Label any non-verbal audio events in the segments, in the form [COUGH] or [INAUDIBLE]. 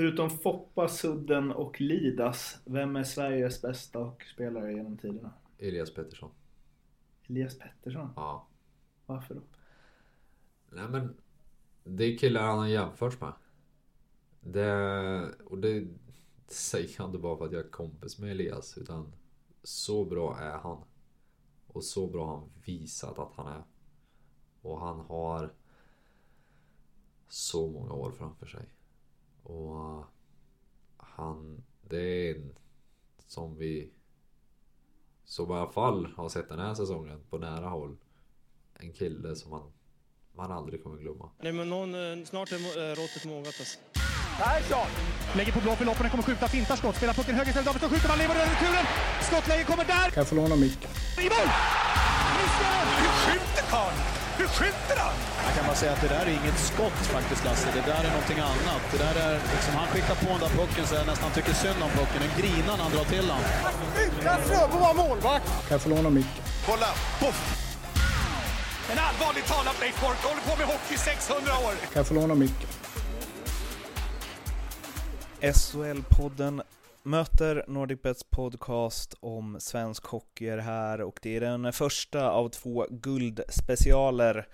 Förutom Foppa, Sudden och Lidas, vem är Sveriges bästa hockeyspelare genom tiderna? Elias Pettersson. Elias Pettersson? Ja. Varför då? Nej men, det är killar han har jämförts med. Det, och det säger jag inte bara för att jag är kompis med Elias, utan så bra är han. Och så bra har han visat att han är. Och han har så många år framför sig. Och han, det är en som vi som i alla fall har sett den här säsongen på nära håll. En kille som man, man aldrig kommer glömma. Nej, men någon, eh, snart är eh, råttet mogat alltså. Persson! Lägger på blå för loppen, kommer skjuta, fintar skott, spelar pucken höger istället, Davidsson skjuter, man lever över returen! Skottläge kommer där! Kan jag få låna micken? I mål! Missar! Hur skjuter karln? Hur skjuter han? Jag kan bara säga att det där är inget skott faktiskt, Lasse. Det där är någonting annat. Det där är, liksom, han skickar på den där pucken så jag nästan tycker synd om pucken. Den grinar när han drar till den. Utan Fröbo var målvakt! Kan jag få låna micken? Kolla! Poff! En allvarligt talad Leif Boork håller på med hockey i 600 år! Kan jag få låna micken? SHL-podden möter NordicBets podcast om svensk hockey är här och det är den första av två guldspecialer.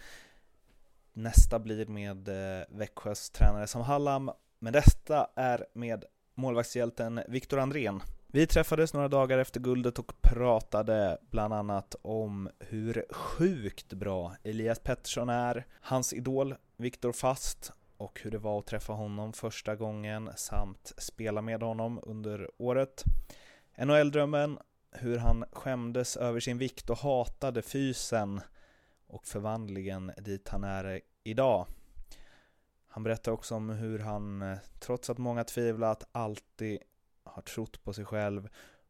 Nästa blir med eh, Växjös tränare Sam Hallam, men detta är med målvaktshjälten Viktor Andrén. Vi träffades några dagar efter guldet och pratade bland annat om hur sjukt bra Elias Pettersson är, hans idol Viktor Fast och hur det var att träffa honom första gången samt spela med honom under året. NHL-drömmen, hur han skämdes över sin vikt och hatade fysen och förvandlingen dit han är idag. Han berättar också om hur han, trots att många tvivlat, alltid har trott på sig själv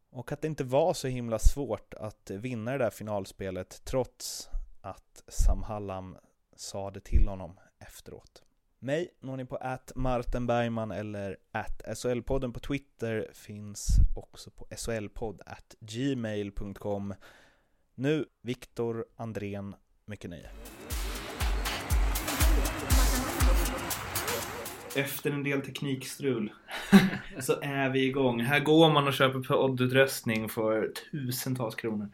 och att det inte var så himla svårt att vinna det där finalspelet trots att Sam Hallam sa det till honom efteråt. Mig når ni på att Martin Bergman eller att SHL-podden på Twitter finns också på shlpodd at gmail.com. Nu Viktor Andrén, mycket nöje. Efter en del teknikstrul [LAUGHS] så är vi igång. Här går man och köper poddutrustning för tusentals kronor.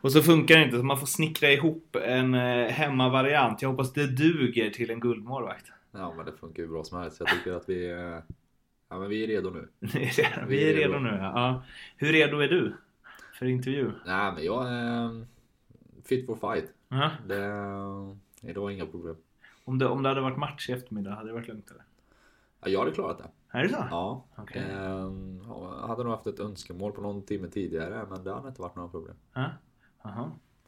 Och så funkar det inte, så man får snickra ihop en eh, hemmavariant. Jag hoppas det duger till en guldmålvakt. Ja men det funkar ju bra som helst. Jag tycker att vi ja, men vi är redo nu. [LAUGHS] vi är redo nu ja. Hur redo är du? För intervju? Nej men jag är fit for fight. Ja. Det, idag är inga problem. Om det, om det hade varit match i eftermiddag, hade det varit lugnt eller? Ja, jag hade klarat det. Är det så? Ja. Okej. Ehm, jag hade nog haft ett önskemål på någon timme tidigare men det hade inte varit några problem. Ja.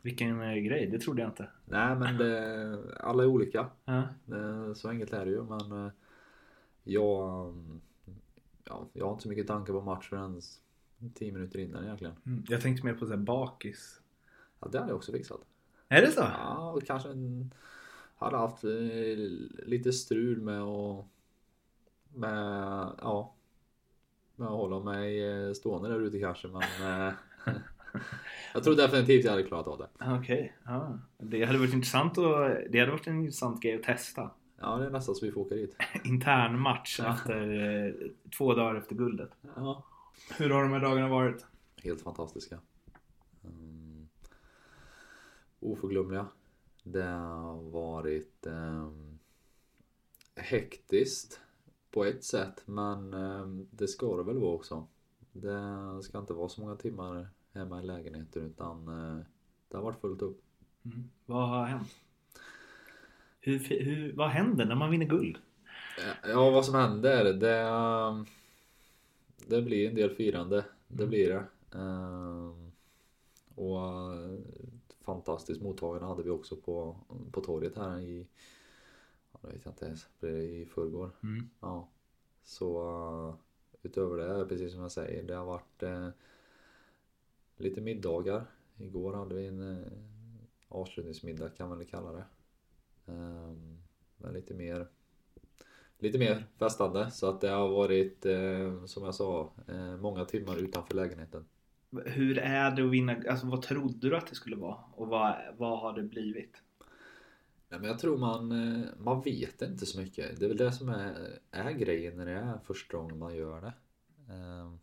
Vilken eh, grej, det trodde jag inte. Nej men det, alla är olika. Ja. Det, så enkelt är det ju men eh, jag, ja, jag har inte så mycket tankar på match förrän 10 minuter innan egentligen. Mm. Jag tänkte mer på så här bakis. Ja, det hade jag också fixat. Är det så? Ja, och kanske en, hade haft eh, lite strul med att med, ja, med att hålla mig eh, stående där ute kanske men eh, [LAUGHS] [LAUGHS] jag tror definitivt jag hade klarat av det. Okej, ja. Det hade varit intressant och det hade varit en intressant grej att testa. Ja, det är nästan så vi får åka dit. [LAUGHS] Intern match Ja. efter eh, två dagar efter guldet. Ja. Hur har de här dagarna varit? Helt fantastiska. Mm. Oförglömliga. Det har varit um, hektiskt på ett sätt men ehm, det ska det väl vara också. Det ska inte vara så många timmar hemma i lägenheten utan eh, det har varit fullt upp. Mm. Vad har hänt? Hur, hur, vad händer när man vinner guld? Ja, vad som händer det, det blir en del firande. Det Mm. blir det. Ehm, Och eh, fantastiskt mottagande hade vi också på, på torget här i, ja, det vet jag inte ens, blir det i förrgår. Mm. Ja. Så eh, utöver det, precis som jag säger, det har varit eh, lite middagar. Igår hade vi en eh, avslutningsmiddag kan man väl kalla det. Ehm, men lite mer Lite mer festande så att det har varit eh, som jag sa eh, många timmar utanför lägenheten. Hur är det att vinna? Alltså vad trodde du att det skulle vara? Och vad, vad har det blivit? Nej, men jag tror man, eh, man vet inte så mycket. Det är väl det som är, är grejen när det är första gången man gör det. Ehm,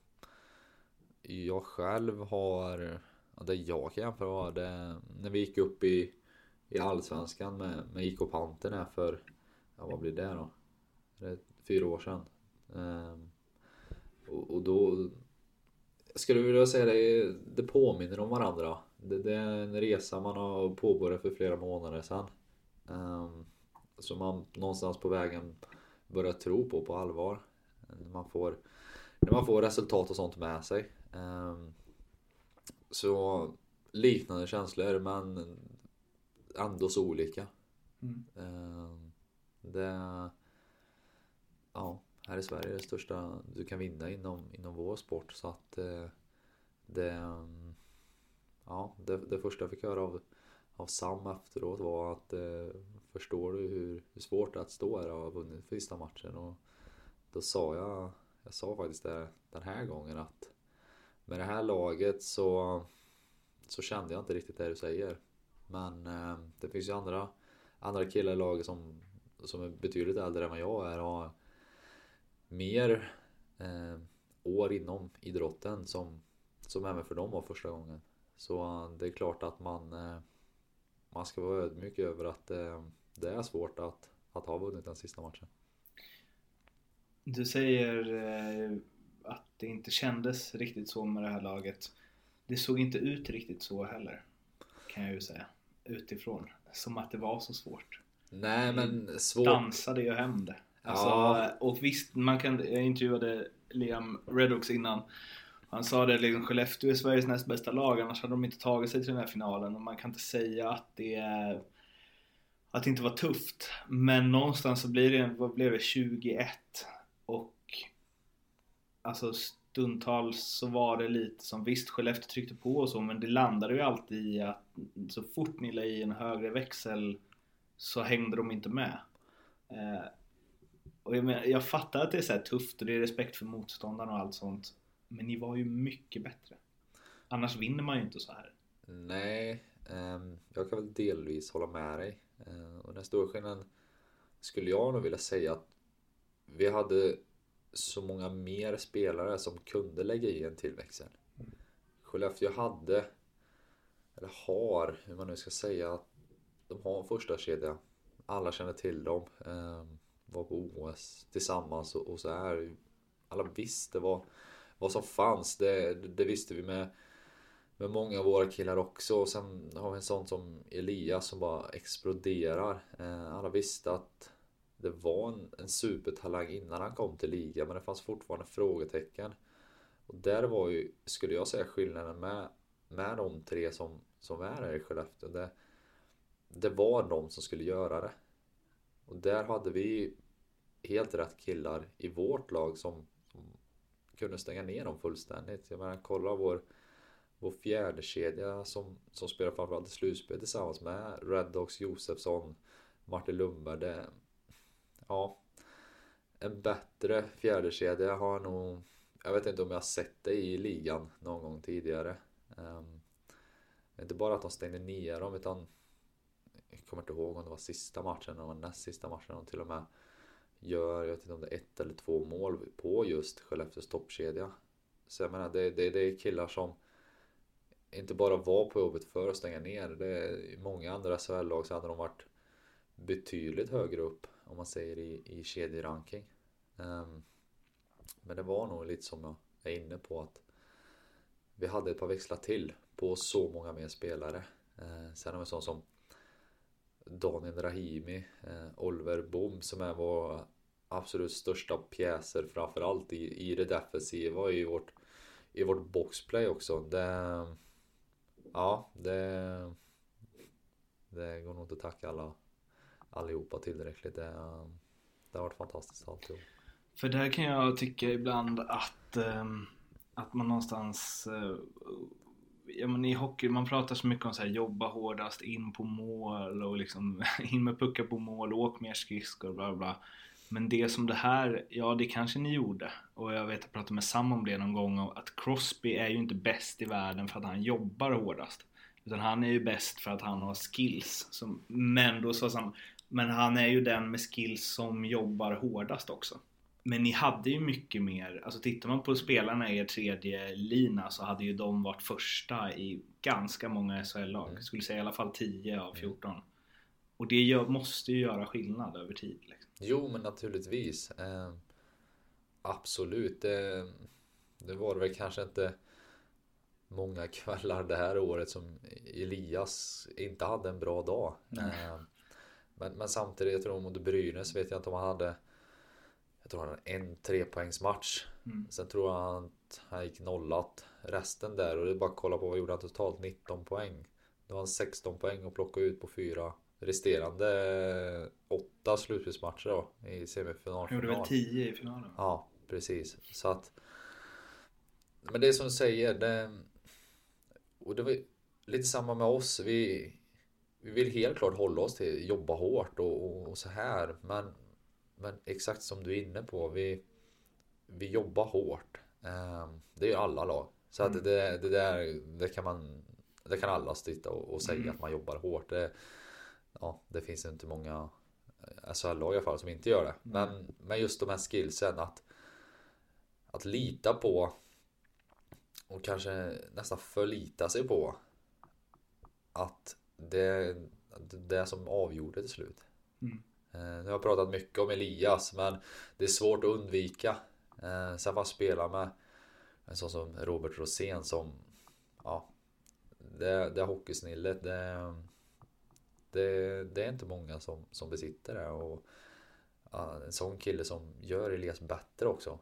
jag själv har, det jag kan jämföra var det när vi gick upp i, i Allsvenskan med, med IK Panterna för, ja vad blir det då? Det är fyra år sedan. Ehm, Och, och då jag skulle vilja säga det, det påminner om varandra. Det, det är en resa man har påbörjat för flera månader sedan. Ehm, som man någonstans på vägen börjar tro på på allvar. När man får, när man får resultat och sånt med sig. Ehm, så liknande känslor men ändå så olika. Mm. Ehm, det, ja, här i Sverige är det största du kan vinna inom, inom vår sport. Så att eh, det, ja, det, det första jag fick höra av, av Sam efteråt var att eh, förstår du hur, hur svårt det är att stå här och ha vunnit sista matchen? Och då sa jag, jag sa faktiskt det den här gången att med det här laget så, så kände jag inte riktigt det du säger. Men eh, det finns ju andra, andra killar i laget som, som är betydligt äldre än vad jag är och har mer eh, år inom idrotten som, som även för dem var första gången. Så eh, det är klart att man, eh, man ska vara ödmjuk över att eh, det är svårt att, att ha vunnit den sista matchen. Du säger eh, att det inte kändes riktigt så med det här laget. Det såg inte ut riktigt så heller. Kan jag ju säga. Utifrån. Som att det var så svårt. Nej men svårt. Dansade ju hem det. Alltså, Ja. Och visst, man kan, jag intervjuade Liam Redox innan. Han sa det liksom, Skellefteå är Sveriges näst bästa lag, annars hade de inte tagit sig till den här finalen. Och man kan inte säga att det är att det inte var tufft. Men någonstans så blir det, vad blev det, 21 och alltså stundtals så var det lite som visst Skellefteå tryckte på och så men det landade ju alltid i att så fort ni la i en högre växel så hängde de inte med. Eh, och jag, menar, jag fattar att det är så här tufft och det är respekt för motståndarna och allt sånt. Men ni var ju mycket bättre. Annars vinner man ju inte så här. Nej, eh, jag kan väl delvis hålla med dig. Eh, och den stora skillnaden skulle jag nog vilja säga att vi hade så många mer spelare som kunde lägga i en till växel. Skellefteå hade, eller har, hur man nu ska säga, de har en första kedja. Alla känner till dem. Ehm, var på OS tillsammans och, så här. Alla visste vad, vad som fanns. Det, det visste vi med med många av våra killar också. Och sen har vi en sån som Elias som bara exploderar. Eh, alla visste att det var en, en supertalang innan han kom till ligan men det fanns fortfarande frågetecken. Och där var ju, skulle jag säga, skillnaden med, med de tre som, som är här i Skellefteå. Det, det var de som skulle göra det. Och där hade vi helt rätt killar i vårt lag som, som kunde stänga ner dem fullständigt. Jag menar, kolla vår vår fjärde kedja som, som spelar framförallt i slutspel tillsammans med Red Dogs Josefsson, Martin Lundberg. Det, ja, en bättre fjärde kedja har jag nog, jag vet inte om jag har sett det i ligan någon gång tidigare. Um, inte bara att de stängde ner dem utan jag kommer inte ihåg om det var sista matchen eller näst sista matchen de till och med gör, jag vet inte om det är ett eller två mål på just Skellefteås toppkedja. Så jag menar det, det, det är killar som inte bara var på jobbet för att stänga ner. Det är, I många andra SHL-lag så hade de varit betydligt högre upp om man säger i, i kedjeranking. Um, ehm, men det var nog lite som jag är inne på att vi hade ett par växlar till på så många mer spelare. Uh, sen har vi sån som Daniel Rahimi, uh, Oliver Bom som är vår absolut största pjäser framförallt i, i det defensiva i vårt, i vårt boxplay också. Det, ja, det, det går nog inte att tacka alla allihopa tillräckligt. Det, det har varit fantastiskt alltihop. För där kan jag tycka ibland att, ehm, att man någonstans eh, Ja men i hockey, man pratar så mycket om så här, jobba hårdast, in på mål och liksom [LAUGHS] in med puckar på mål, åk mer skridskor och bla bla. Men det som det här, ja det kanske ni gjorde. Och jag vet att jag pratade med Sam om det någon gång. Att Crosby är ju inte bäst i världen för att han jobbar hårdast. Utan han är ju bäst för att han har skills. Som, men då sa Sam men han är ju den med skills som jobbar hårdast också. Men ni hade ju mycket mer, alltså tittar man på spelarna i er tredje lina så hade ju de varit första i ganska många SHL-lag. Mm. Skulle säga i alla fall 10 av 14. Och det gör, måste ju göra skillnad över tid. Liksom. Jo, men naturligtvis. Eh, absolut. Det, det var väl kanske inte många kvällar det här året som Elias inte hade en bra dag. Eh, men, men samtidigt, jag tror mot Brynäs vet jag inte om han hade jag tror han hade en trepoängsmatch. Mm. Sen tror jag att han gick nollat resten där och det är bara att kolla på vad gjorde han totalt 19 poäng. Då har han 16 poäng att plocka ut på fyra resterande åtta slutspelsmatcher då i semifinal. Han gjorde väl final. 10 i finalen? Ja, precis. Så att... Men det som du säger, det... Och det var lite samma med oss. Vi, vi vill helt klart hålla oss till jobba hårt och, och, och så här. Men, men exakt som du är inne på, vi, vi jobbar hårt. Ehm, det är ju alla lag. Så att det, det där, det kan man... Det kan alla sitta och, och säga att man jobbar hårt. Det, ja, det finns inte många SHL-lag i alla fall som inte gör det. Men, men just de här skillsen att att lita på och kanske nästan förlita sig på att det det är det som avgjorde till slut. Mm. Eh, Nu har jag pratat mycket om Elias men det är svårt att undvika. Eh, Sen man spelar med en sån som Robert Rosén som ja, det, det hockeysnillet det, det, det är inte många som, som besitter det och en sån kille som gör Elias bättre också.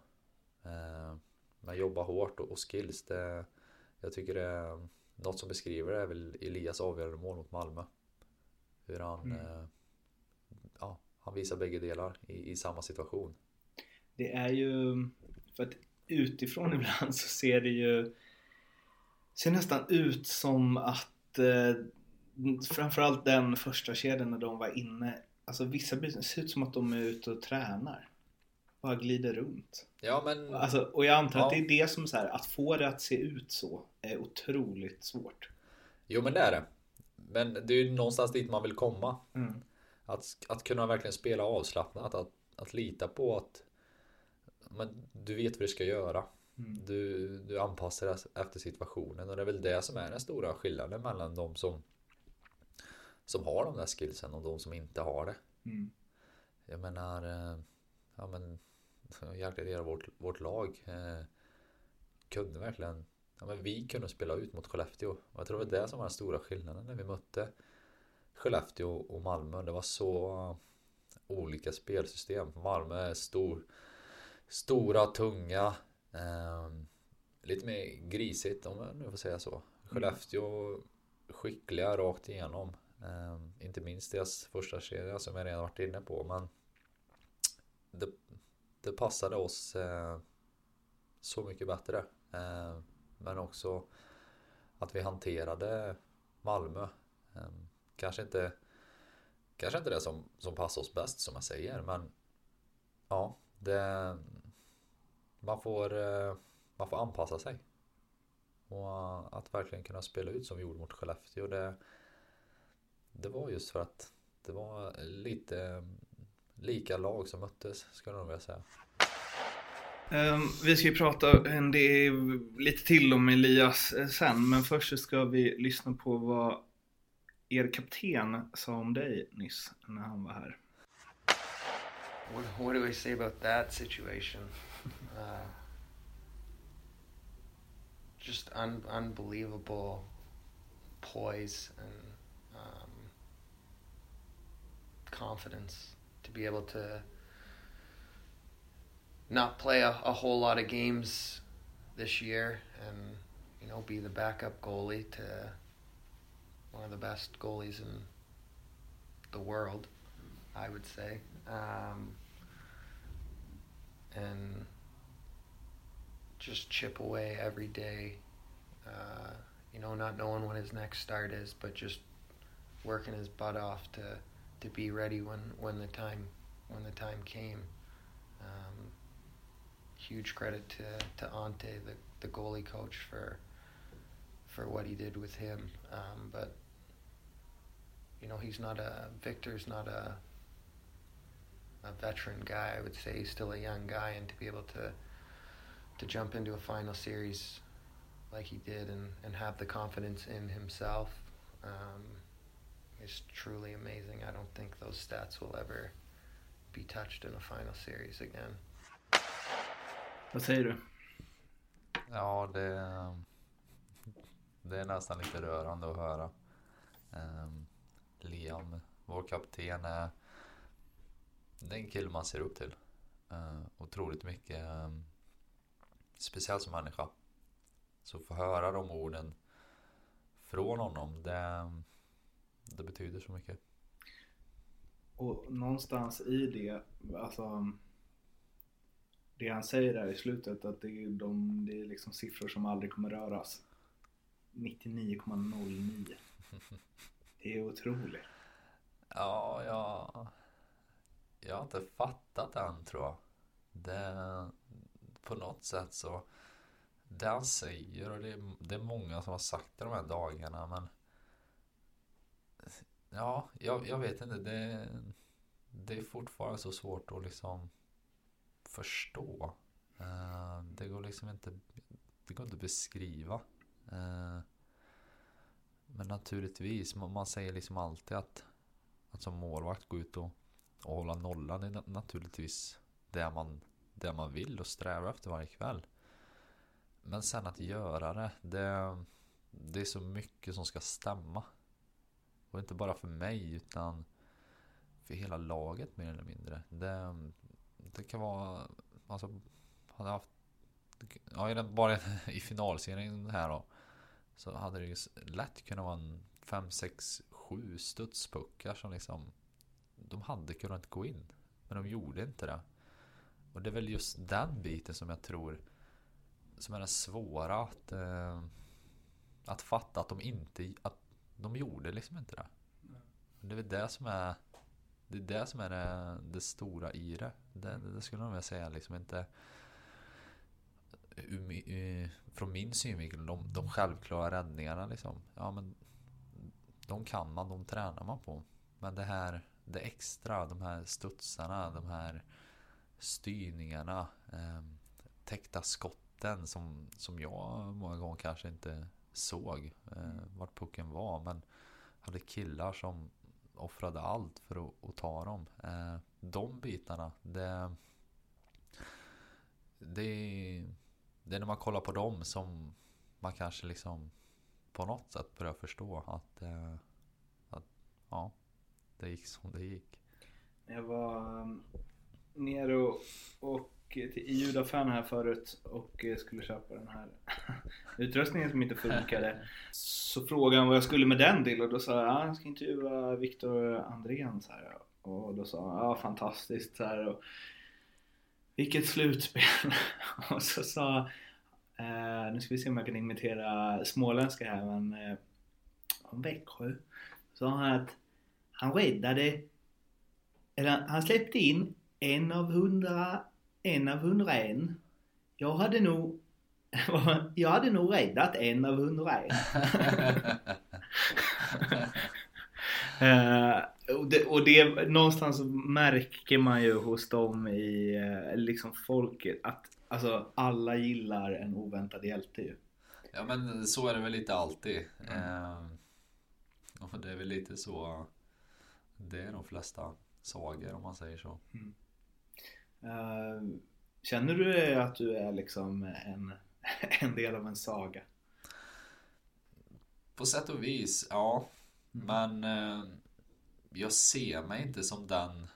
Eh, Men jobba hårt och, och skills det, Jag tycker det något som beskriver det är väl Elias avgörande mål mot Malmö. Hur han eh, Ja, han visar bägge delar i, i samma situation. Det är ju, för att utifrån [LAUGHS] ibland så ser det ju ser nästan ut som att eh, framförallt den första kedjan när de var inne, alltså vissa det ser ut som att de är ute och tränar. Bara glider runt. Ja men Alltså, och jag antar att Ja. det är det som så här, att få det att se ut så är otroligt svårt. Jo men det är det. Men det är ju någonstans dit man vill komma. Mm. Att, att kunna verkligen spela avslappnat. Att, att lita på att men du vet vad du ska göra. Mm. Du, du anpassar dig efter situationen. Och det är väl det som är den stora skillnaden mellan de som som har de där skillsen och de som inte har det. Mm. Jag menar, eh, ja men jäklar hela vårt, vårt lag eh, kunde verkligen, ja men vi kunde spela ut mot Skellefteå. Och jag tror det var det som var den stora skillnaden när vi mötte Skellefteå och Malmö. Det var så eh, olika spelsystem. Malmö är stor, stora, tunga, eh, lite mer grisigt om jag nu får säga så. Skellefteå skickliga rakt igenom. Eh, inte minst deras första serie som jag redan varit inne på. Men det, det passade oss eh, så mycket bättre. Eh, men också att vi hanterade Malmö. Eh, kanske inte Kanske inte det som, som passar oss bäst som jag säger men Ja det Man får eh, Man får anpassa sig Och att verkligen kunna spela ut som vi gjorde mot Skellefteå det Det var just för att Det var lite Lika lag som möttes skulle jag nog vilja säga Ehm, vi ska ju prata en del, lite till om Elias eh, sen, men först så ska vi lyssna på vad er kapten sa om dig nyss när han var här. What, what do I say about that situation? [LAUGHS] Uh, just un- unbelievable poise and um, confidence to be able to not play a, a whole lot of games this year and you know be the backup goalie to one of the best goalies in the world, I would say. Um, and just chip away every day. Uh, you know, not knowing when his next start is, but just working his butt off to to be ready when when the time when the time came. Um, huge credit to to Ante, the the goalie coach, for for what he did with him. Um, but you know, he's not a Victor's not a a veteran guy. I would say he's still a young guy, and to be able to to jump into a final series like he did and, and have the confidence in himself um, is truly amazing. I don't think those stats will ever be touched in a final series again. Vad säger du? Ja, det, det är nästan lite rörande att höra. Um, Liam, vår kapten, är, det är en kille man ser upp till. Uh, otroligt mycket, um, speciellt som människa. Så få höra de orden från honom, det, det betyder så mycket. Och någonstans i det, alltså det han säger där i slutet att det är, de, det är liksom siffror som aldrig kommer röras. 99,09. [LAUGHS] Det är otroligt. Ja, jag, jag har inte fattat än tror jag. Det, på något sätt så det han säger och det är, det är många som har sagt det de här dagarna men Ja, jag, jag vet inte. Det, det är fortfarande så svårt att liksom förstå. Uh, det går liksom inte Det går inte att beskriva. Uh, men naturligtvis, man, man, säger liksom alltid att att som målvakt gå ut och, och hålla nollan är naturligtvis det man, det man vill och strävar efter varje kväll. Men sen att göra det, det, det är så mycket som ska stämma. Och inte bara för mig utan för hela laget mer eller mindre. Det, det kan vara, alltså, hade haft, ja, bara i finalserien här då. Så hade det ju lätt kunnat vara en 5, 6, 7 studspuckar som liksom, de hade kunnat gå in. Men de gjorde inte det. Och det är väl just den biten som jag tror som är den svåra att, eh, att fatta att de inte, att de gjorde liksom inte det. Det är väl det som är det är det som är det, det stora i det. Det, det skulle jag vilja säga liksom inte från min synvinkel, de, de självklara räddningarna liksom. Ja men de kan man, de tränar man på. Men det här, det extra, de här studsarna, de här styrningarna, eh, täckta skotten som, som jag många gånger kanske inte såg eh, vart pucken var. Men hade killar som offrade allt för att, att ta dem. Eh, de bitarna, det, det, det är när man kollar på dem som man kanske liksom på något sätt börjar förstå att, eh, att ja, det gick som det gick. Jag var um, nere och, och till ljudaffären här förut och skulle köpa den här [LAUGHS] utrustningen som inte funkade. [LAUGHS] Så frågade han vad jag skulle med den till och då sa jag att jag ska intervjua Viktor Andrén så här. Och då sa han ja fantastiskt så här. Och, vilket slutspel! [LAUGHS] och så sa eh, nu ska vi se om jag kan imitera småländska här men eh, om Växjö sa han att han räddade eller han släppte in en av hundra en av hundraen. Jag hade nog [LAUGHS] jag hade nog räddat en av hundraen. uh, [LAUGHS] och, det, och det någonstans märker man ju hos dem i uh, liksom folket att alltså alla gillar en oväntad hjälte ju. Ja men så är det väl lite alltid. Mm. Uh, det är väl lite så det är de flesta sagor om man säger så. Mm. Uh, känner du att du är liksom en, [LAUGHS] en del av en saga? På sätt och vis, ja. Mm. Men uh, jag ser mig inte som den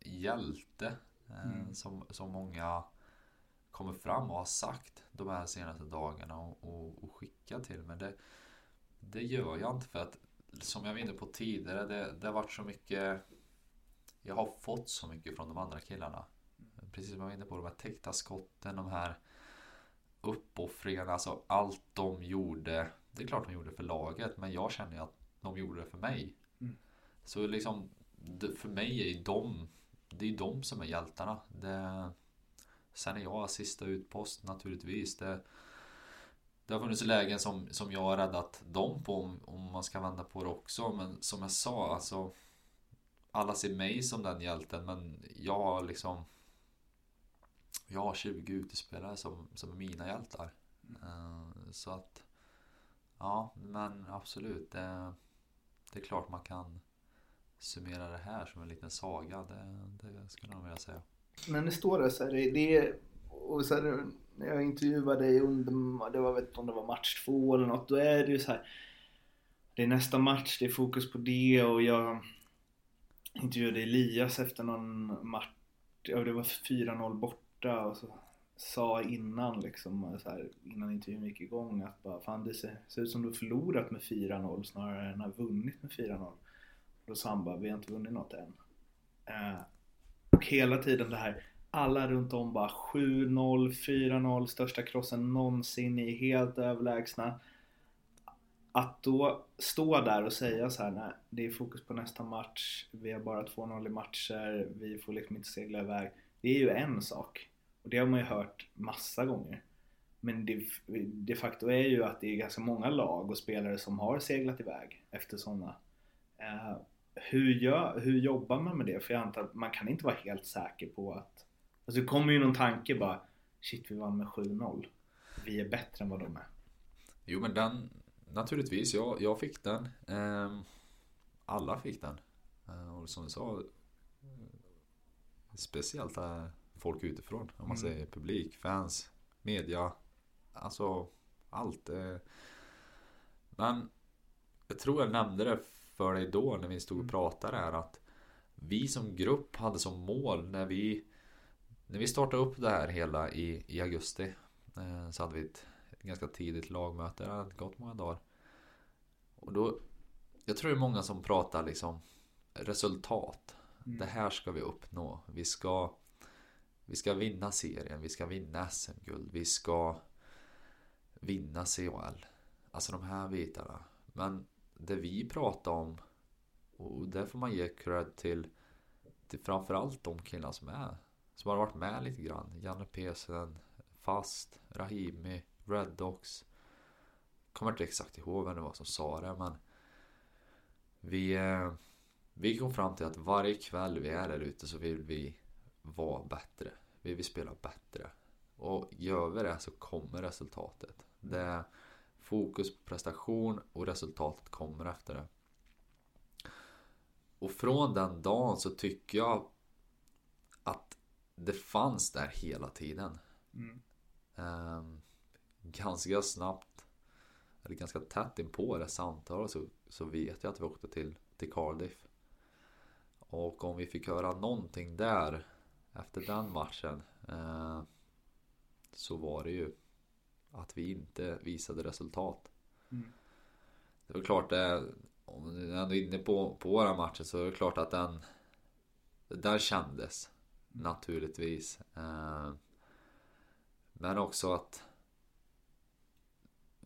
hjälte uh, mm. som, som många kommer fram och har sagt de här senaste dagarna och, och, och skickat till mig. Det, det gör jag inte för att som jag var inne på tidigare, det, det har varit så mycket jag har fått så mycket från de andra killarna. Precis som jag var inne på, de här täckta skotten, de här uppoffringarna, alltså allt de gjorde. Det är klart de gjorde för laget, men jag känner att de gjorde det för mig. Mm. Så liksom, för mig är de, det är de som är hjältarna. Det, sen är jag sista utpost naturligtvis. Det, det har funnits lägen som, som jag har räddat dem på om, om man ska vända på det också. Men som jag sa, alltså alla ser mig som den hjälten men jag har liksom jag har 20 utespelare som, som är mina hjältar. Mm. så att ja, men absolut. Det, det är klart man kan summera det här som en liten saga. Det, det skulle jag vilja säga. Men det står där så här, det, är, och så här, när jag intervjuade dig under, det var, vet inte om det var match två eller något, då är det ju så här. Det är nästa match, det är fokus på det och jag intervjuade Elias efter någon match, ja det var 4-0 borta och så sa innan liksom, så här, innan intervjun gick igång att bara, fan det ser, ser ut som du har förlorat med 4-0 snarare än har vunnit med 4-0. Då sa han bara, vi har inte vunnit något än. Eh, och hela tiden det här, alla runt om bara 7-0, 4-0, största krossen någonsin, ni är helt överlägsna. Att då stå där och säga så här, nej, det är fokus på nästa match, vi har bara 2-0 i matcher, vi får liksom inte segla iväg. Det är ju en sak. Och det har man ju hört massa gånger. Men det de facto är ju att det är ganska många lag och spelare som har seglat iväg efter sådana. Eh, hur, gör, hur jobbar man med det? För jag antar att man kan inte vara helt säker på att... Alltså det kommer ju någon tanke bara Shit vi vann med 7-0. Vi är bättre än vad de är. Jo men den Naturligtvis, jag, jag fick den. Eh, alla fick den. Eh, och som du sa Speciellt eh, folk utifrån. Om man mm. säger publik, fans, media. Alltså allt. Eh. Men jag tror jag nämnde det för dig då när vi stod och mm. pratade här att vi som grupp hade som mål när vi när vi startade upp det här hela i, i augusti så hade vi ett ganska tidigt lagmöte. Det hade gått många dagar. Och då jag tror det är många som pratar liksom resultat. Mm. Det här ska vi uppnå. Vi ska vi ska vinna serien, vi ska vinna SM-guld, vi ska vinna CHL. Alltså de här bitarna. Men det vi pratar om och där får man ge cred till, till framförallt de killarna som är som har varit med lite grann. Janne Pesen, Fast, Rahimi, Red Dogs. Kommer inte exakt ihåg vem det var som sa det men vi, eh, vi kom fram till att varje kväll vi är där ute så vill vi vara bättre. Vi vill spela bättre. Och gör vi det så kommer resultatet. Det är fokus på prestation och resultatet kommer efter det. Och från den dagen så tycker jag att det fanns där hela tiden. Mm. Um, ganska snabbt, eller ganska tätt in på det samtalet så, så vet jag att vi åkte till, till Cardiff. Och om vi fick höra någonting där efter den matchen uh, så var det ju att vi inte visade resultat. Mm. Det var klart det, om du är inne på, på våra matcher så är det klart att den, där kändes mm. naturligtvis. Eh, men också att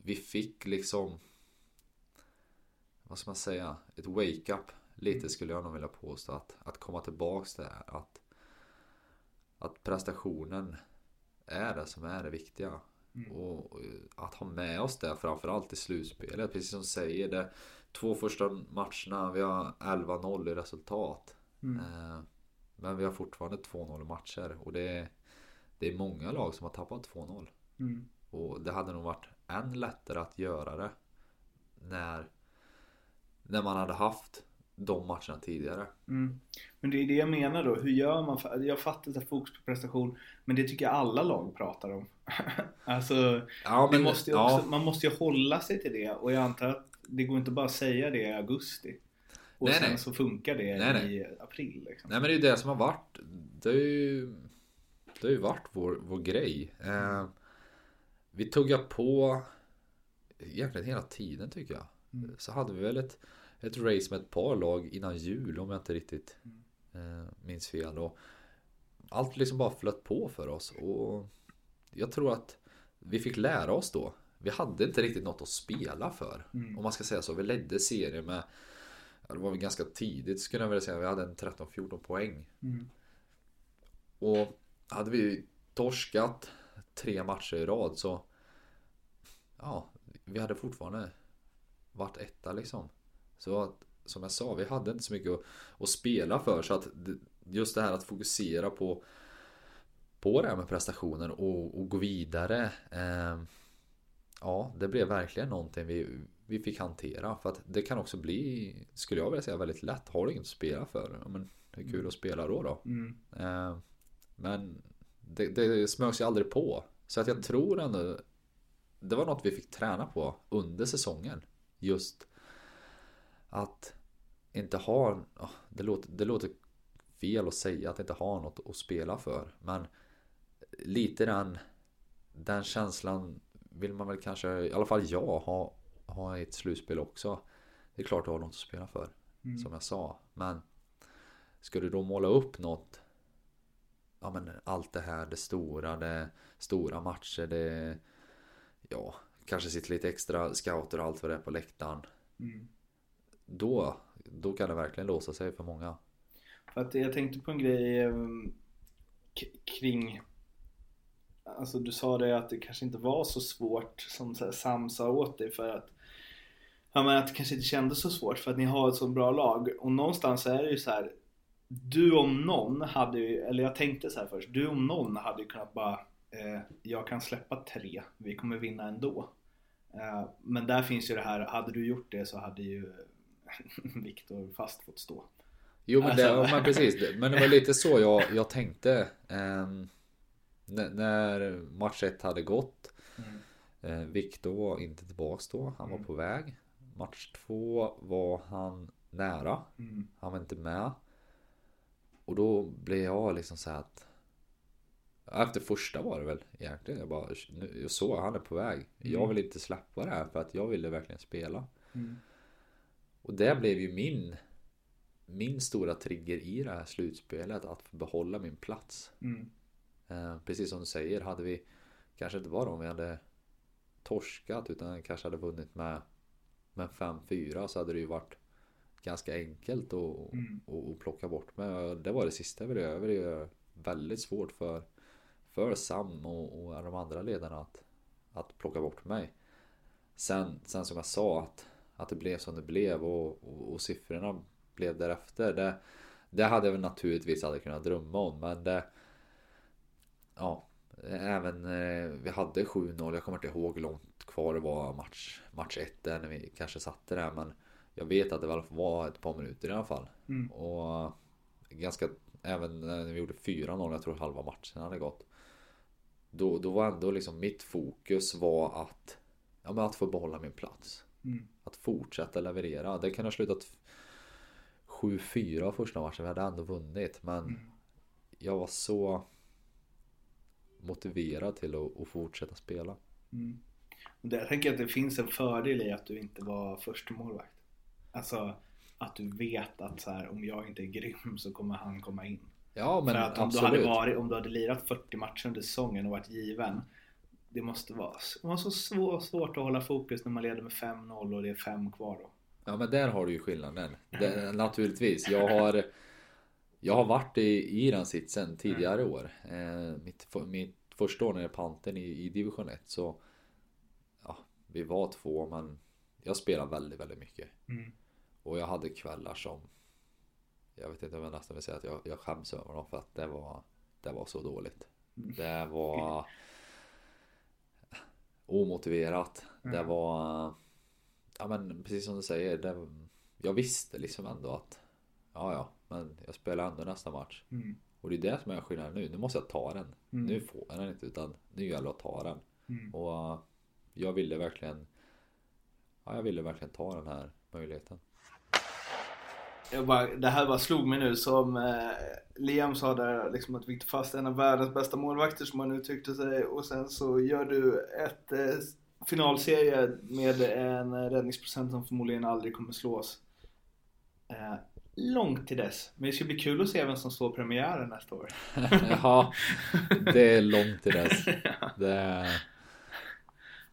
vi fick liksom, vad ska man säga, ett wake-up. Lite mm. skulle jag nog vilja påstå att, att komma tillbaks där. Att, att prestationen är det som är det viktiga. Mm. Och att ha med oss det framförallt i slutspelet. Precis som säger. Det, två första matcherna, vi har 11-0 i resultat. Mm. Eh, men vi har fortfarande 2-0 matcher. Och det är, det är många lag som har tappat 2-0. Mm. Och det hade nog varit än lättare att göra det. När, när man hade haft de matcherna tidigare. Mm. Men det är det jag menar då. Hur gör man? För, jag fattar att fokus på prestation. Men det tycker jag alla lag pratar om. [LAUGHS] alltså, ja, men, måste också, ja. man måste ju hålla sig till det. Och jag antar att det går inte bara att säga det i augusti. Och nej, sen nej. så funkar det nej, i april. Liksom. Nej men det är ju det som har varit. Det har ju, det har ju varit vår, vår grej. Eh, vi tuggar på egentligen hela tiden tycker jag. Mm. Så hade vi väl ett ett race med ett par lag innan jul om jag inte riktigt eh, minns fel. Och allt liksom bara flöt på för oss och jag tror att vi fick lära oss då. Vi hade inte riktigt något att spela för. Mm. Om man ska säga så. Vi ledde serien med ja, Det var väl ganska tidigt skulle jag vilja säga. Vi hade en 13-14 poäng. Mm. Och hade vi torskat tre matcher i rad så ja, vi hade fortfarande varit etta liksom. Så att, som jag sa, vi hade inte så mycket att, att spela för. Så att just det här att fokusera på på det här med prestationen och, och gå vidare. Eh, ja, det blev verkligen någonting vi, vi fick hantera. För att det kan också bli, skulle jag vilja säga, väldigt lätt. Har du inget att spela för, men det är kul att spela då då. Mm. Eh, men det, det smögs ju aldrig på. Så att jag tror ändå Det var något vi fick träna på under säsongen. Just att inte ha det, låter, det låter fel att säga att inte ha något att spela för. Men lite den Den känslan vill man väl kanske, i alla fall jag, ha, ha i ett slutspel också. Det är klart du har något att spela för. Mm. Som jag sa. Men Ska du då måla upp något Ja men allt det här, det stora, det stora matcher, det Ja, kanske sitter lite extra scouter och allt vad det är på läktaren. Mm. Då, då kan det verkligen låsa sig för många. För att jag tänkte på en grej ehm, kring Alltså du sa det att det kanske inte var så svårt som så här, Sam sa åt dig för att Ja men att det kanske inte kändes så svårt för att ni har ett så bra lag och någonstans är det ju så här Du om någon hade ju, eller jag tänkte så här först, du om någon hade ju kunnat bara eh, Jag kan släppa tre, vi kommer vinna ändå eh, Men där finns ju det här, hade du gjort det så hade ju [LAUGHS] Viktor fast fått stå Jo men, det, Alltså- men precis, det- men det var lite så jag, jag tänkte. ehm, när, match 1 hade gått. Mm. Eh, Viktor var inte tillbaks då, han var på väg. Match 2 var han nära. Mm. Han var inte med. Och då blev jag liksom så att Efter första var det väl egentligen. Jag bara, nu, jag såg han är på väg. Jag vill inte släppa det här för att jag ville verkligen spela. Mm. Och det blev ju min Min stora trigger i det här slutspelet att behålla min plats. Mm. Eh, precis som du säger, hade vi kanske inte bara om vi hade torskat utan kanske hade vunnit med, med 5-4 så hade det ju varit ganska enkelt att, Mm. att, att plocka bort mig. Det var det sista jag ville göra. Det är väldigt svårt för, för Sam och, och de andra ledarna att, att plocka bort mig. Sen, sen som jag sa att, att det blev som det blev och, och, och siffrorna blev därefter. Det, det hade jag väl naturligtvis aldrig kunnat drömma om men det Ja Även eh, vi hade 7-0 Jag kommer inte ihåg hur långt kvar det var match, match 1 där när vi kanske satte det men Jag vet att det väl var ett par minuter i alla fall Mm. Och Ganska Även när vi gjorde 4-0 Jag tror halva matchen hade gått då, då var ändå liksom mitt fokus var att Ja men att få behålla min plats Mm. Att fortsätta leverera Det kan ha slutat 7-4 första matchen Vi hade ändå vunnit men Mm. Jag var så Motiverad till att, att fortsätta spela Mm. Och där tänker jag att det finns en fördel i att du inte var första målvakt. Alltså att du vet att så här, om jag inte är grym så kommer han komma in. Ja men För att om du, absolut hade varit, om du hade lirat 40 matcher under säsongen och varit given. Det måste vara, det var så svår, svårt att hålla fokus när man leder med 5-0 och det är 5 kvar då. Ja men där har du ju skillnaden det, Naturligtvis Jag har Jag har varit i, i den sitsen tidigare år eh, mitt, mitt första år när jag panten i, i division 1 så Ja Vi var två men Jag spelade väldigt väldigt mycket Mm. Och jag hade kvällar som Jag vet inte om jag nästan vill säga att jag, jag skäms över dem för att det var Det var så dåligt Det var Omotiverat Det Mm. var Ja men precis som du säger det, Jag visste liksom ändå att Ja ja men jag spelar ändå nästa match Mm. Och det är det som är skillnaden nu Nu måste jag ta den Mm. Nu får jag den inte utan Nu gäller det att ta den Mm. Och jag ville verkligen Ja jag ville verkligen ta den här möjligheten Jag bara, det här bara slog mig nu som eh, Liam sa där liksom att Victor Fast är en av världens bästa målvakter som han uttryckte sig och sen så gör du ett eh, finalserie med en eh, räddningsprocent som förmodligen aldrig kommer slås. Eh, långt till dess. Men det ska bli kul att se vem som står premiären nästa år. [LAUGHS] Ja Det är långt till dess [LAUGHS] Det är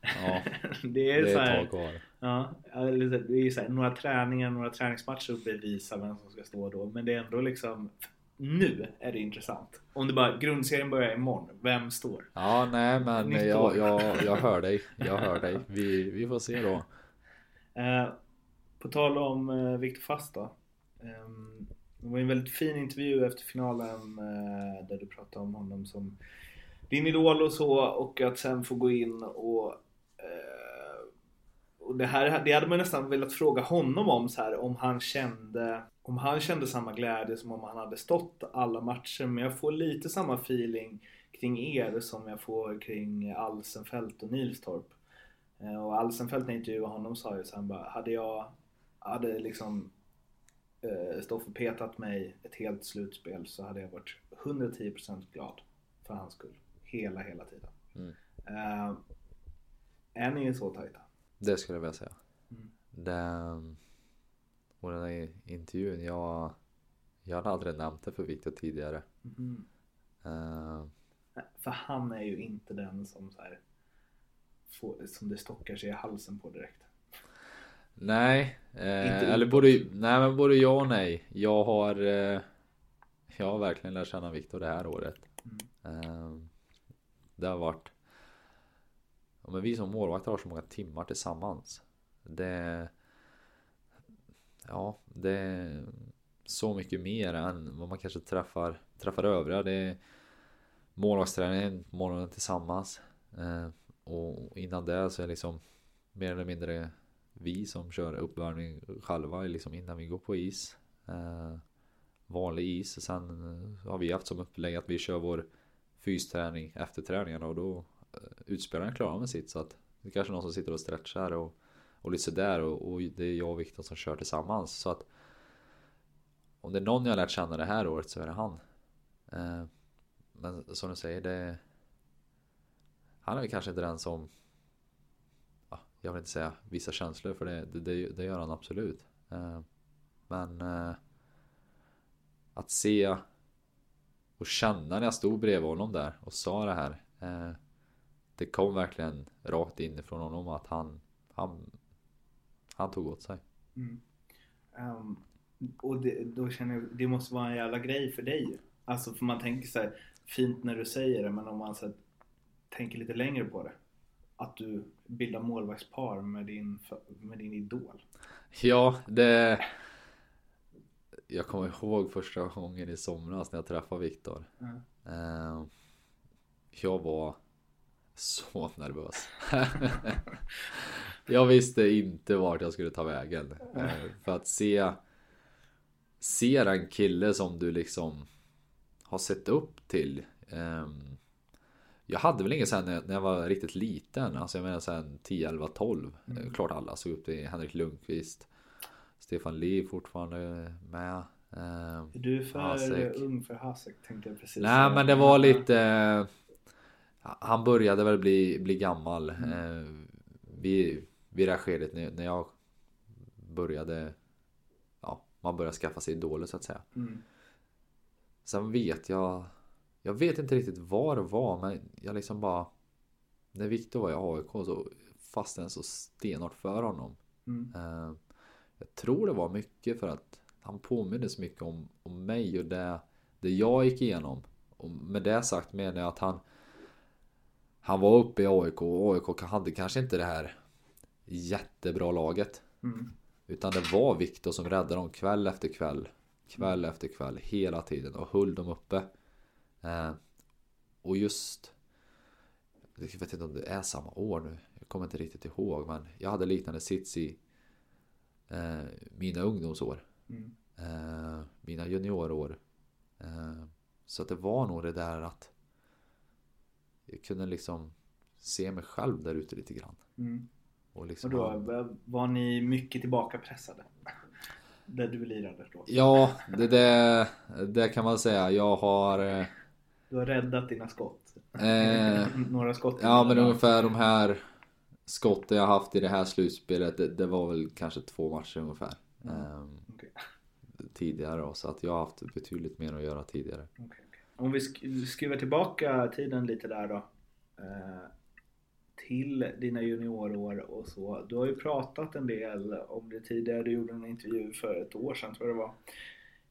Ja [LAUGHS] det är, Det så är ett här, tag kvar Ja, så- det är så här, några träningar, några träningsmatcher att bevisa vem som ska stå då. Men det är ändå liksom nu är det intressant. Om det bara grundserien börjar imorgon, vem står? Ja, nej men jag, jag, jag [LAUGHS] hör dig. Jag hör dig. Vi, vi får se då. Eh, på tal om eh, Viktor Fast då. Ehm, det var en väldigt fin intervju efter finalen eh, där du pratade om honom som din idol och så och att sen få gå in och eh, och det här det hade man nästan velat fråga honom om så här om han kände om han kände samma glädje som om han hade stått alla matcher men jag får lite samma feeling kring er som jag får kring Alsenfelt och Nilstorp. Eh, Och Alsenfelt när jag intervjuade honom sa ju så han bara, hade jag hade liksom eh, Stoffe petat mig ett helt slutspel så hade jag varit 110% glad för hans skull. Hela, hela tiden. Mm. Eh, är ni så tajta? Det skulle jag vilja säga. Mm. Det, och den här intervjun, jag, jag hade aldrig nämnt det för Viktor tidigare. Mhm. Eh, För han är ju inte den som så här, får, som det stockar sig i halsen på direkt. nej, eh, eller både, nej men både ja och nej. Jag har, eh, jag har verkligen lärt känna Viktor det här året. Eh, det har varit, ja, men vi som målvakter har så många timmar tillsammans. Det, ja, det är så mycket mer än vad man kanske träffar, träffar övriga. Det är målvaktsträning morgonen tillsammans. Eh, och innan det så är det liksom mer eller mindre vi som kör uppvärmning själva liksom innan vi går på is. Eh, vanlig is. Sen har vi haft som upplägg att vi kör vår fysträning efter träningarna och då utspelarna är klarar med sitt så att det är kanske någon som sitter och stretchar och, och lite sådär och, och det är jag och Viktor som kör tillsammans så att om det är någon jag har lärt känna det här året så är det han. Eh, men som du säger det han är väl kanske inte den som ja, jag vill inte säga vissa känslor för det, det, det, det gör han absolut. Eh, men eh, att se och känna när jag stod bredvid honom där och sa det här. Eh, det kom verkligen rakt inifrån honom att han, han, han tog åt sig. Mm. Ehm, och det, då känner jag, det måste vara en jävla grej för dig. Alltså för man tänker så här, fint när du säger det men om man så här, tänker lite längre på det. Att du bildar målvaktspar med din, med din idol. Ja, det... Jag kommer ihåg första gången i somras när jag träffade Viktor. Mm. Jag var så nervös. [LAUGHS] jag visste inte vart jag skulle ta vägen. Eh, För att se Se en kille som du liksom har sett upp till. Ehm, Jag hade väl ingen sen när jag- var riktigt liten. Alltså jag menar sen 10, 11, 12. Eh, Klart alla såg upp till Henrik Lundqvist. Stefan Liv fortfarande med. Ehm, Är du för Hasek. ung för Hasek tänkte jag precis Nej men det var lite Han började väl bli, bli gammal eh, Vid, vid det här skedet när, jag Började Ja, man började skaffa sig idoler så att säga Mm. Sen vet jag Jag vet inte riktigt vad det var men jag liksom bara När Viktor var i AIK så fastnade jag så stenhårt för honom Mm. Eh, Jag tror det var mycket för att han påminner så mycket om, om mig och det, det jag gick igenom. Och med det sagt menar jag att han Han var uppe i AIK och AIK hade kanske inte det här jättebra laget. Mm. Utan det var Viktor som räddade dem kväll efter kväll. Kväll efter kväll hela tiden och höll dem uppe. Eh, och just Jag vet inte om det är samma år nu. Jag kommer inte riktigt ihåg men jag hade liknande sits i eh, mina ungdomsår. Mm. Eh, mina juniorår. Eh, så att det var nog det där att jag kunde liksom se mig själv där ute lite grann. Mm. Och Och liksom då ha- var ni mycket tillbakapressade? [LAUGHS] Där du lirade då? Ja, det, det, det kan man säga. Jag har... eh, Du har räddat dina skott? Eh, [LAUGHS] Några skott? Ja men ungefär de här skotten jag haft i det här slutspelet det, det var väl kanske två matcher ungefär. ehm, Okej. Tidigare då, så att jag har haft betydligt mer att göra tidigare. Okej. Om vi sk- skruvar tillbaka tiden lite där då. Eh, till dina juniorår och så. Du har ju pratat en del om det tidigare. Du gjorde en intervju för ett år sedan tror jag det var.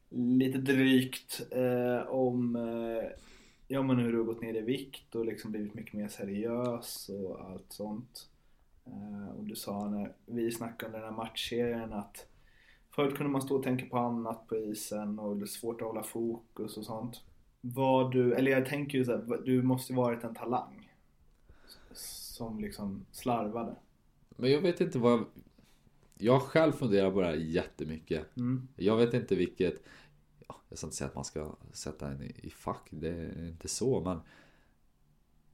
lite drygt eh, om eh, ja, men hur du har gått ner i vikt och liksom blivit mycket mer seriös och allt sånt. Eh, och du sa när vi snackade om den här matchserien att förut kunde man stå och tänka på annat på isen och det är svårt att hålla fokus och sånt. Var du, eller jag tänker ju så här, du måste ju varit en talang som liksom slarvade. Men jag vet inte vad jag... Jag själv funderat på det här jättemycket. Mm. Jag vet inte vilket... Ja, jag ska inte säga att man ska sätta en i, fack, det är inte så men...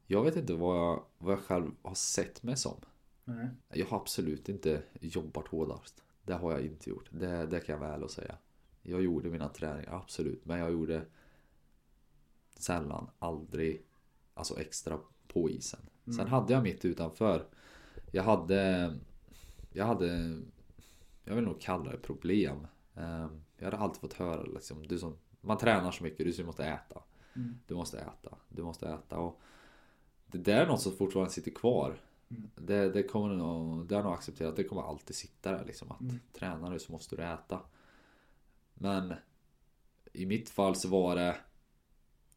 Jag vet inte vad jag, vad jag själv har sett mig som. Nej. Jag har absolut inte jobbat hårdast. Det har jag inte gjort. Det, det kan jag väl och säga. Jag gjorde mina träningar, absolut. Men jag gjorde sällan, aldrig, alltså extra på isen. Sen hade jag mitt utanför. Jag hade, jag hade, jag vill nog kalla det problem. Ehm, Jag hade alltid fått höra liksom, du som, man tränar så mycket, du måste äta. Du måste äta, du måste äta. Och det där är något som fortfarande sitter kvar. Det, det kommer nog, det har nog accepterat, det kommer alltid sitta där liksom. Att tränar du så måste du äta. Men i mitt fall så var det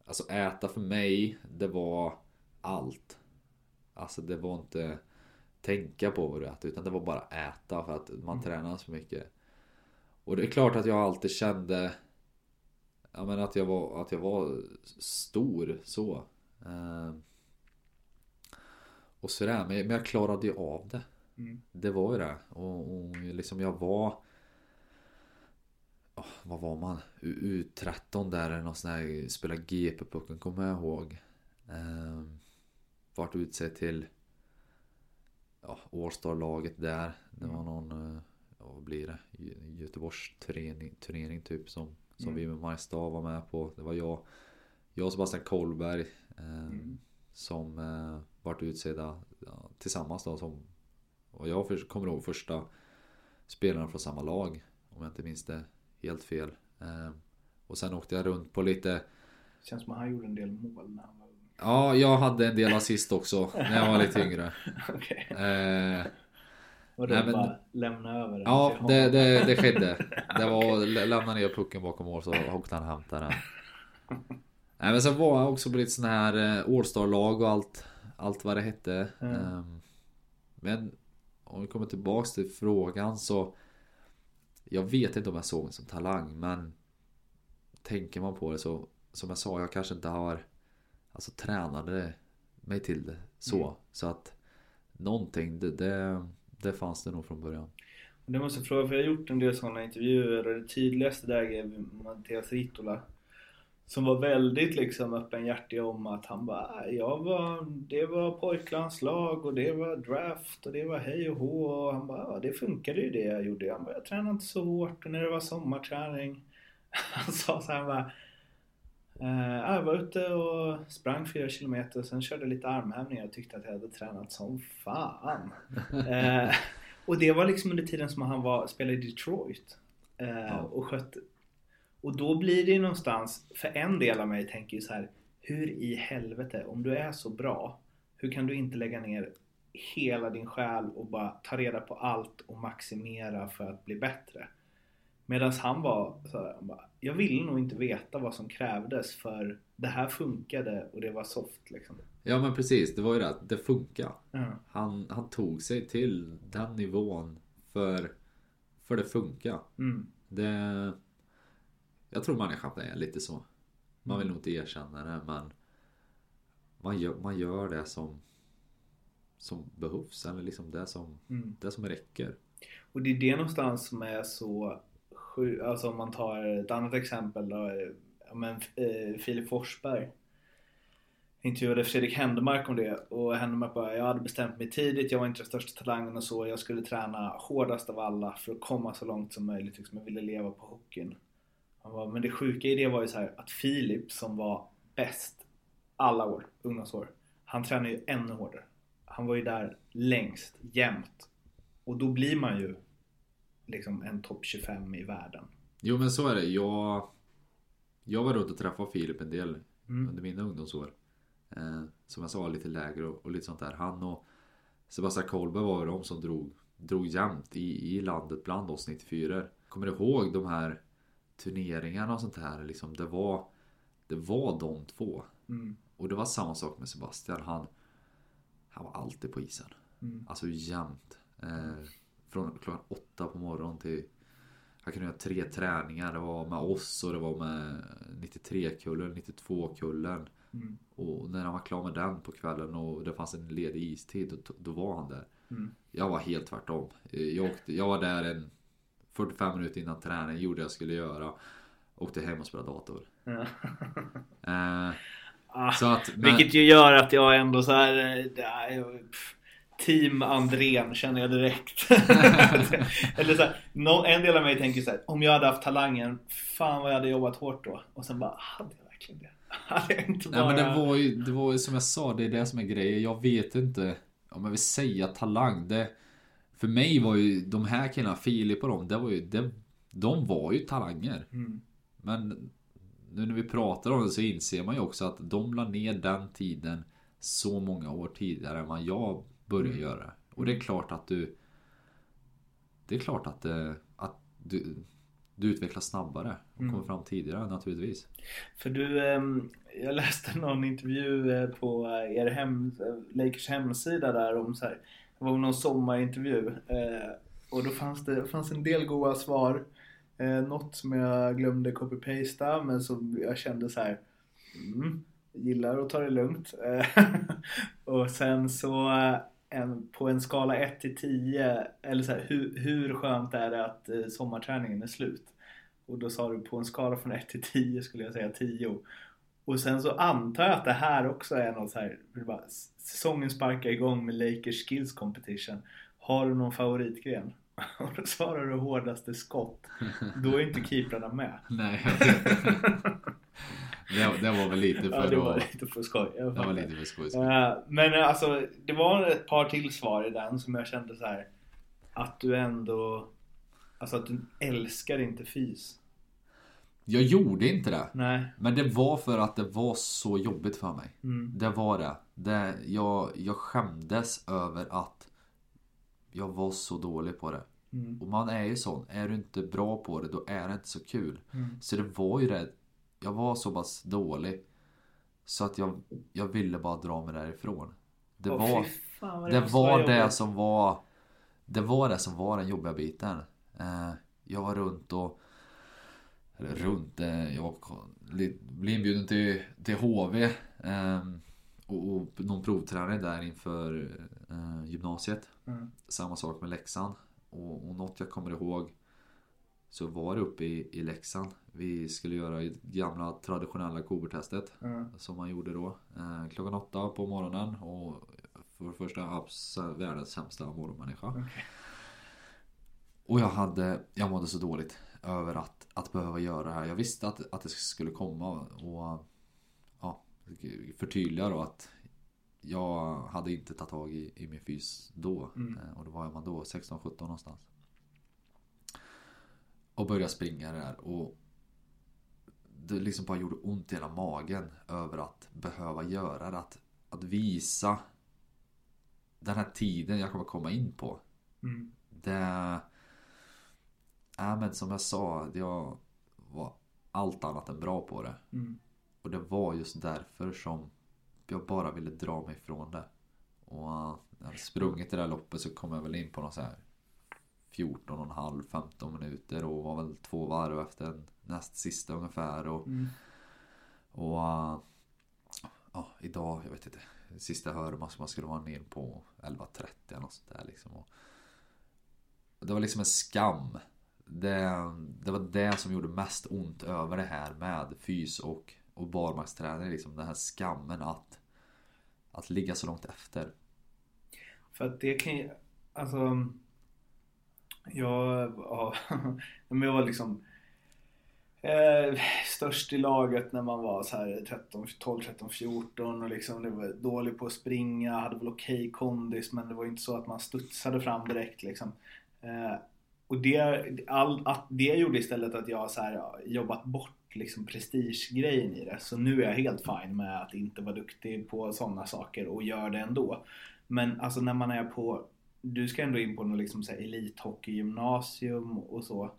Alltså äta för mig, det var allt. Alltså det var inte tänka på vad du äter utan det var bara äta för att man tränar så mycket. Och det är klart att jag alltid kände Ja men att jag var, att jag var stor så. Eh, och sådär, men, men jag klarade ju av det. Det var ju det. Och, och liksom jag var oh, Vad var man? U- U13 där eller någon sån här Spela GP-pucken kommer jag ihåg. Eh, vart utsedd till ja, All-star-laget där. Det var någon, eh, ja, vad blir det? Gö- Göteborgs turnering, turnering typ som, som vi med Mariestad var med på. Det var jag, jag och Sebastian Kollberg eh, som eh, vart utsedda ja, tillsammans då som och jag kommer ihåg första spelaren från samma lag om jag inte minns det helt fel. Eh, och sen åkte jag runt på lite Känns som att han gjorde en del mål när han var ung. Ja, jag hade en del assist också när jag var lite yngre. [LAUGHS] Okej. Eh, Och då Nej, men- bara lämna över den Ja, det, det, det skedde. [LAUGHS] Det var lä- lämna ner pucken bakom mål så åkte han och hämtade den. Nej men sen var jag också på lite sån här eh, All-star-lag och allt, allt vad det hette. Ehm, Men om vi kommer tillbaks till frågan så Jag vet inte om jag såg mig som talang men Tänker man på det så Som jag sa, jag kanske inte har Alltså tränade mig till det så. Så att Någonting, det, det, det fanns det nog från början. Det måste jag fråga, för jag har gjort en del sådana intervjuer och det tydligaste där är Mattias Ritola. Som var väldigt liksom öppenhjärtig om att han bara, jag var, det var pojklandslag och det var draft och det var hej och hå och han bara, ja, det funkade ju det jag gjorde. Han bara, jag tränade inte så hårt och när det var sommarträning. [LAUGHS] Han sa så här han bara, eh, jag var ute och sprang fyra kilometer och sen körde lite armhävningar och tyckte att jag hade tränat som fan. [LAUGHS] Eh, och det var liksom under tiden som han var, spelade i Detroit. Eh, och skötte. Och då blir det ju någonstans, för en del av mig tänker ju så här. Hur i helvete, om du är så bra, hur kan du inte lägga ner hela din själ och bara ta reda på allt och maximera för att bli bättre? Medan han var så här, han bara, jag ville nog inte veta vad som krävdes för det här funkade och det var soft liksom. Ja men precis, det var ju det att det funkar. Ja. Han, han tog sig till den nivån för, för det funkar. Mm. Det, jag tror människan är lite så. Man vill nog inte erkänna det men man gör, man gör det som, som behövs eller liksom det som, Mm. det som räcker. Och det är det någonstans som är så sju, alltså om man tar ett annat exempel då, men, eh, Filip Forsberg intervjuade Fredrik Händemark om det och Händemark bara, jag hade bestämt mig tidigt, jag var inte den största talangen och så, jag skulle träna hårdast av alla för att komma så långt som möjligt, liksom, jag ville leva på hockeyn. Han bara, men det sjuka i det var ju så här att Filip som var bäst alla år, ungdomsår, han tränade ju ännu hårdare. Han var ju där längst, jämt. Och då blir man ju liksom en topp 25 i världen. Jo men så är det. Jag, jag var runt och träffade Filip en del Mm. under mina ungdomsår. Eh, som jag sa, lite lägre och, och lite sånt där. Han och Sebastian Kollberg var ju de som drog, drog jämnt i, i landet bland oss 94 Kommer du ihåg de här turneringarna och sånt här liksom, det var Det var de två. Mm. Och det var samma sak med Sebastian. Han, han var alltid på isen. Mm. Alltså jämt. Eh, från klockan åtta på morgonen till han kunde göra tre träningar. Det var med oss och det var med 93-kullen, 92-kullen. Mm. Och när han var klar med den på kvällen och det fanns en ledig istid, då, då var han där. Mm. Jag var helt tvärtom. Eh, Jag, åkte, jag var där en 45 minuter innan träning, gjorde jag skulle göra. Åkte hem och spelade dator. Eh, Ah, så att, men, Vilket ju gör att jag ändå så här. eh, pff, Team Andrén känner jag direkt. [LAUGHS] Eller så här, en del av mig tänker så här. Om jag hade haft talangen. Fan vad jag hade jobbat hårt då. Och sen bara. Hade jag verkligen det? [LAUGHS] Hade jag inte bara... Nej men det var ju, det var ju som jag sa, det är det som är grejen. Jag vet inte om jag vill säga talang. Det, för mig var ju de här killarna, Filip och dem, det var ju, det, de var ju talanger. Mm. Men nu när vi pratar om det så inser man ju också att de la ner den tiden så många år tidigare än vad jag började Mm. göra. Och det är klart att du... Det är klart att, eh, att du, du utvecklas snabbare och Mm. kommer fram tidigare naturligtvis. För du, ehm, jag läste någon intervju eh, på er hem, eh, Lakers hemsida där om så här, det var någon sommarintervju eh, och då fanns det fanns en del goda svar. Eh, något som jag glömde copy-pasta men som jag kände så här, mm, gillar att ta det lugnt. Eh, [LAUGHS] och sen så eh, en, på en skala 1 till 10, eller så här, hur, hur skönt är det att eh, sommarträningen är slut? Och då sa du på en skala från 1 till 10 skulle jag säga 10. Och sen så antar jag att det här också är något så här, bara, säsongen sparkar igång med Lakers Skills Competition. Har du någon favoritgren? [LAUGHS] Och då svarar du hårdaste skott. Då är inte keeprarna med. [LAUGHS] Nej, jag [LAUGHS] vet det, det var väl lite Ja, för det var att... lite för skoj. Det var lite för skojs Eh, Men eh, alltså, det var ett par till svar i den som jag kände så här att du ändå, alltså att du älskar inte fys. Jag gjorde inte det. Nej. Men det var för att det var så jobbigt för mig. Mm. Det var det. det jag, jag skämdes över att jag var så dålig på det. Mm. Och man är ju sån. Är du inte bra på det, då är det inte så kul. Mm. Så det var ju det. Jag var så pass dålig. Så att jag, jag ville bara dra mig därifrån. Det Åh, var, fan, det vara var det jobbigt. som var Det var det som var den jobbiga biten. Eh, jag var runt och eller runt, jag blev inbjuden till, till HV eh, och, och någon provträning där inför eh, gymnasiet. Mm. Samma sak med Leksand. Och, och något jag kommer ihåg så var det uppe i, i Leksand. Vi skulle göra det gamla traditionella kobertestet Mm. som man gjorde då. Eh, klockan åtta på morgonen och för det första abs, världens sämsta morgonmänniska. Och jag hade, jag mådde så dåligt över att, att behöva göra det här. Jag visste att, att det skulle komma och ja, förtydliga då att jag hade inte tagit tag i, i min fys då. Mm. Eh, Och då var man då 16-17 någonstans. Och började springa där och det liksom bara gjorde ont i hela magen över att behöva göra det. Att, att visa den här tiden jag kommer komma in på. Mm. Det... Ja, men som jag sa, jag var allt annat än bra på det. Mm. Och det var just därför som jag bara ville dra mig ifrån det. Och uh, när jag hade sprungit det där loppet så kom jag väl in på någon så här 14,5-15 minuter och var väl två varv efter näst sista ungefär. Och, Mm. och uh, ja, idag, jag vet inte. Sista jag hörde man man skulle vara ner på 11.30 eller något sånt där liksom. Och det var liksom en skam. Det, det var det som gjorde mest ont över det här med fys och, och barmarksträning. Liksom den här skammen att, att ligga så långt efter. För att det kan ju, alltså Jag, ja, [LAUGHS] men jag var liksom eh, störst i laget när man var så här 13, 12, 13, 14 och liksom det var dålig på att springa, hade väl okej kondis men det var inte så att man studsade fram direkt liksom. Eh, och det, all, att det gjorde istället att jag så här, jobbat bort liksom prestigegrejen i det. Så nu är jag helt fine med att inte vara duktig på sådana saker och gör det ändå. Men alltså när man är på, du ska ändå in på något liksom så här elithockeygymnasium och så.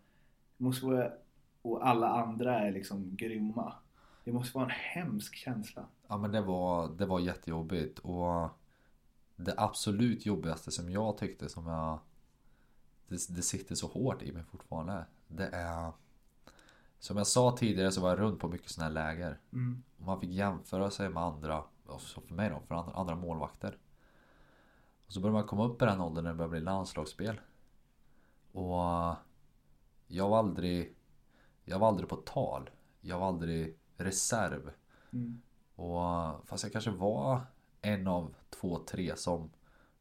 Måste vara och alla andra är liksom grymma. Det måste vara en hemsk känsla. Ja men det var, det var jättejobbigt och det absolut jobbigaste som jag tyckte som jag det, det sitter så hårt i mig fortfarande. Det är Som jag sa tidigare så var jag runt på mycket sådana här läger. Mm. Man fick jämföra sig med andra, så för mig då, för andra, andra målvakter. Och så började man komma upp i den åldern när det började bli landslagsspel. Och jag var aldrig Jag var aldrig på tal. Jag var aldrig reserv. Mm. Och fast jag kanske var en av två, tre som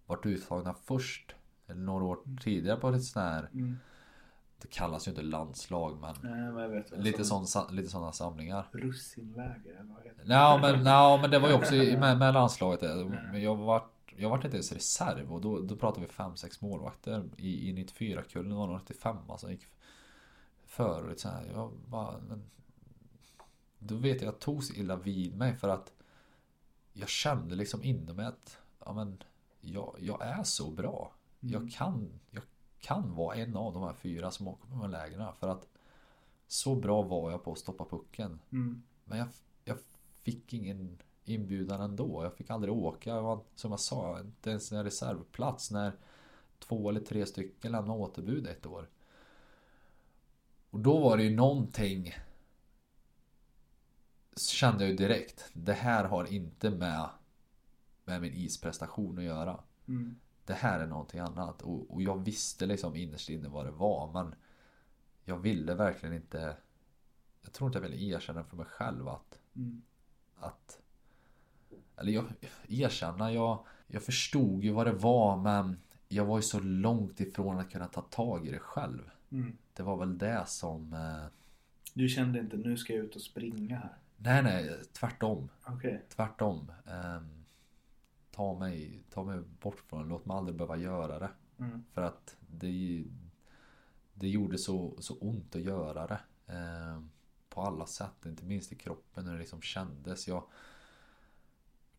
vart uttagna först. Eller några år tidigare på ett sånt här Mm. Det kallas ju inte landslag men Nej, jag vet. Lite, sån, lite sådana samlingar. Russinläger eller vad heter det? Ja men, ja, men det var ju också i- [LAUGHS] med, med landslaget. Men jag var jag vart inte ens reserv och då, då pratar vi 5-6 målvakter i, i 94-kullen var det 95 alltså gick för och lite så här. Jag bara, men, Då vet jag att jag tog så illa vid mig för att Jag kände liksom inom mig att ja, men, jag, jag är så bra. Jag, kan, jag kan vara en av de här fyra som åker på de här lägren för att Så bra var jag på att stoppa pucken. Mm. Men jag, jag fick ingen inbjudan ändå. Jag fick aldrig åka. Jag var, som jag sa, inte ens en reservplats när två eller tre stycken lämnade återbud ett år. Och då var det ju någonting Kände jag ju direkt. Det här har inte med Med min isprestation att göra. Mm. Det här är någonting annat. Och, och jag visste liksom innerst inne vad det var. Men Jag ville verkligen inte Jag tror inte jag ville erkänna för mig själv att Mm. att eller jag erkänna, jag, jag förstod ju vad det var men jag var ju så långt ifrån att kunna ta tag i det själv. Mm. Det var väl det som... Eh, Du kände inte nu ska jag ut och springa här? nej, nej, tvärtom. Okej. Tvärtom. Eh, ta, mig, ta mig bort från det, låt mig aldrig behöva göra det. Mm. För att det, det gjorde så, så ont att göra det. Eh, på alla sätt, inte minst i kroppen när det liksom kändes. Jag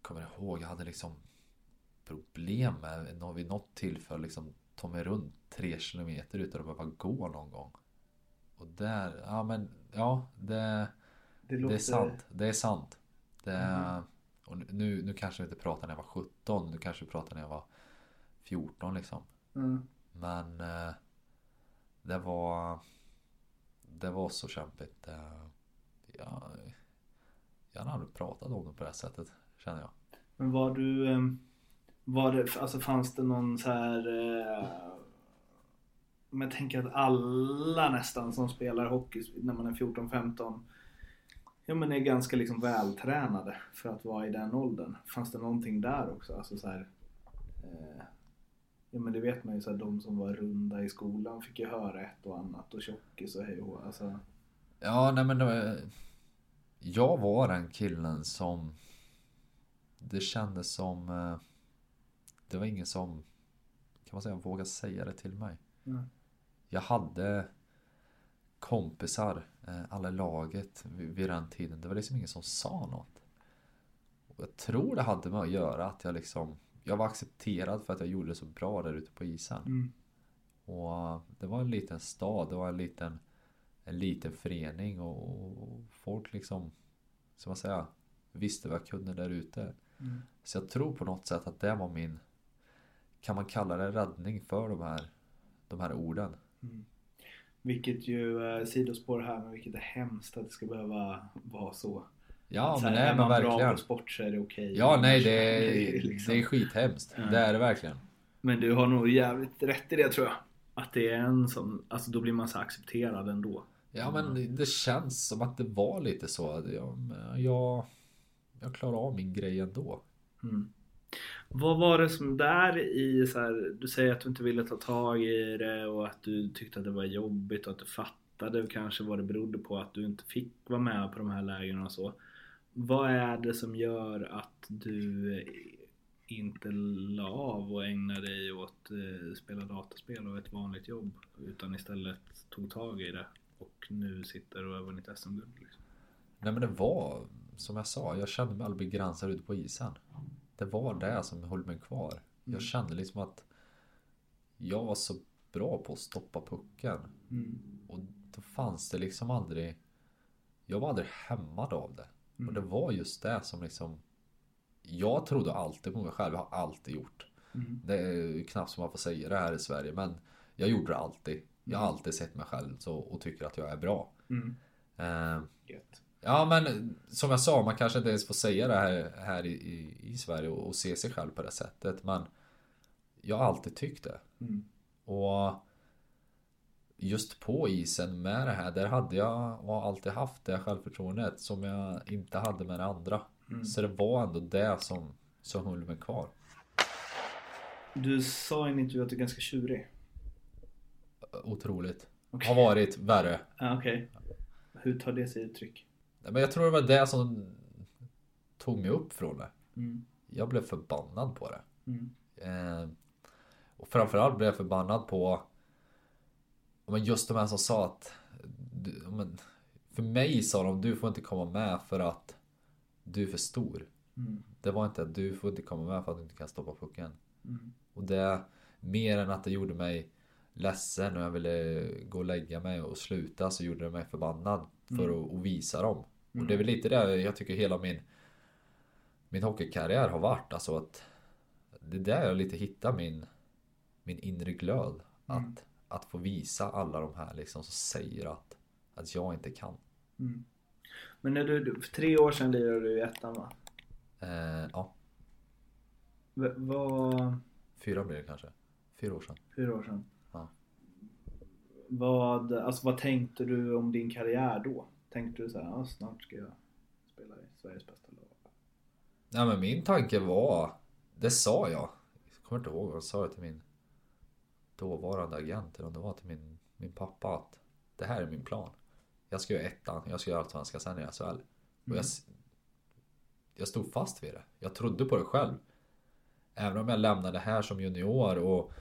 kommer ihåg, jag hade liksom problem med vid något tillfälle liksom ta mig runt tre kilometer utan att behöva gå någon gång. Och där, ja men ja, det, Det det låter... är sant. Det är sant. Det, och nu, nu kanske vi inte pratar när jag var 17, nu kanske vi pratar när jag var 14 liksom. Mm. Men eh, det var Det var så kämpigt. Eh, jag, jag hade aldrig pratat om det på det sättet känner jag. Men var du... ehm, Var det, alltså fanns det någon så här... eh, Men jag tänker att alla nästan som spelar hockey när man är 14-15 Ja men är ganska liksom vältränade för att vara i den åldern. Fanns det någonting där också? Alltså så här, eh, Ja men det vet man ju så här, de som var runda i skolan fick ju höra ett och annat och tjockis och hej och alltså. Ja, nej men var, Jag var den killen som Det kändes som eh, Det var ingen som Kan man säga vågade säga det till mig. Mm. Jag hade kompisar, eh, alla i laget vid, den tiden. Det var liksom ingen som sa något. Och jag tror det hade med att göra att jag liksom Jag var accepterad för att jag gjorde det så bra där ute på isen. Mm. Och det var en liten stad, det var en liten En liten förening och, och folk liksom Som man säger Visste vad jag kunde där ute. Mm. Så jag tror på något sätt att det var min Kan man kalla det räddning för de här De här orden. Vilket ju, eh, sidospår här, men vilket är hemskt att det ska behöva vara så. Ja så men nej är man bra verkligen. på sport så är det okej. Ja nej det är, liksom- det är skithemskt. Ja. Det är det verkligen. Men du har nog jävligt rätt i det tror jag. Att det är en som, alltså då blir man så accepterad ändå. Ja men det- det känns som att det var lite så. Jag, jag, jag klarar av min grej ändå. Mm. Vad var det som där i så här, du säger att du inte ville ta tag i det och att du tyckte att det var jobbigt och att du fattade kanske vad det berodde på att du inte fick vara med på de här lägren och så. Vad är det som gör att du inte la av och ägnade dig åt eh, spela dataspel och ett vanligt jobb utan istället tog tag i det och nu sitter och har vunnit SM-guld? Liksom. Nej men det var som jag sa. Jag kände mig aldrig begränsad ute på isen. Det var det som höll mig kvar. Jag kände liksom att jag var så bra på att stoppa pucken. Mm. Och Då fanns det liksom aldrig Jag var aldrig hämmad av det. Och det var just det som liksom Jag trodde alltid på mig själv, jag har alltid gjort. Det är knappt som man får säga det här i Sverige men Jag gjorde det alltid. Jag har alltid sett mig själv så, och tycker att jag är bra. Eh, Gött. Ja men som jag sa, man kanske inte ens får säga det här, här i, i, Sverige och, och se sig själv på det sättet. Men jag har alltid tyckt det. Och just på isen med det här, där hade jag och har alltid haft det självförtroendet som jag inte hade med det andra. Så det var ändå det som, som höll mig kvar. Du sa i en intervju att du är ganska tjurig. Otroligt. Okej. Har varit värre. Ja, Okej. Hur tar det sig uttryck? Men jag tror det var det som tog mig upp från det. Mm. Jag blev förbannad på det. Mm. Eh, och framförallt blev jag förbannad på men just de här som sa att du, men, För mig sa de du får inte komma med för att du är för stor. Mm. Det var inte att du får inte komma med för att du inte kan stoppa pucken. Mm. Och det mer än att det gjorde mig ledsen och jag ville gå och lägga mig och sluta så gjorde det mig förbannad för att, att visa dem. Och det är väl lite det jag tycker hela min min hockeykarriär har varit. Alltså att det är där jag lite hittar min min inre glöd. Att, att få visa alla de här liksom som säger att, att jag inte kan. Men när du, du- för tre år sedan lirade du i ettan va? Eh, ja, V- vad... fyra blir det kanske. Fyra år sedan. Fyra år sedan. Ja. Vad, alltså, vad tänkte du om din karriär då? Tänkte du så här, ja, snart ska jag spela i Sveriges bästa lag? Nej men min tanke var, det sa jag. Jag kommer inte ihåg vad jag sa det till min dåvarande agent eller om det var till min, min pappa att det här är min plan. Jag ska göra ettan, jag ska göra allsvenskan sen i SHL. Och jag, s- jag stod fast vid det. Jag trodde på det själv. Även om jag lämnade här som junior och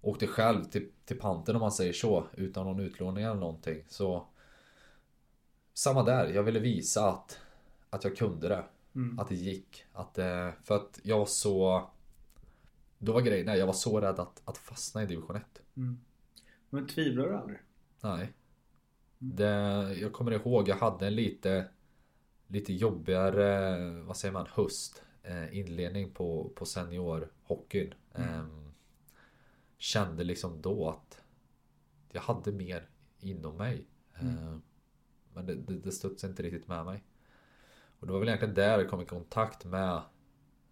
åkte själv till, till panten om man säger så. Utan någon utlåning eller någonting. Så samma där, jag ville visa att, att jag kunde det. Att det gick. Att, eh, för att jag var så... Då var grejen, jag var så rädd att, att fastna i division 1. Men tvivlar du aldrig? Nej. Det, jag kommer ihåg, jag hade en lite Lite jobbigare, vad säger man, höst eh, Inledning på, på seniorhockeyn Ehm, Kände liksom då att Jag hade mer inom mig Ehm, Men det, det, det studsade inte riktigt med mig Och det var väl egentligen där jag kom i kontakt med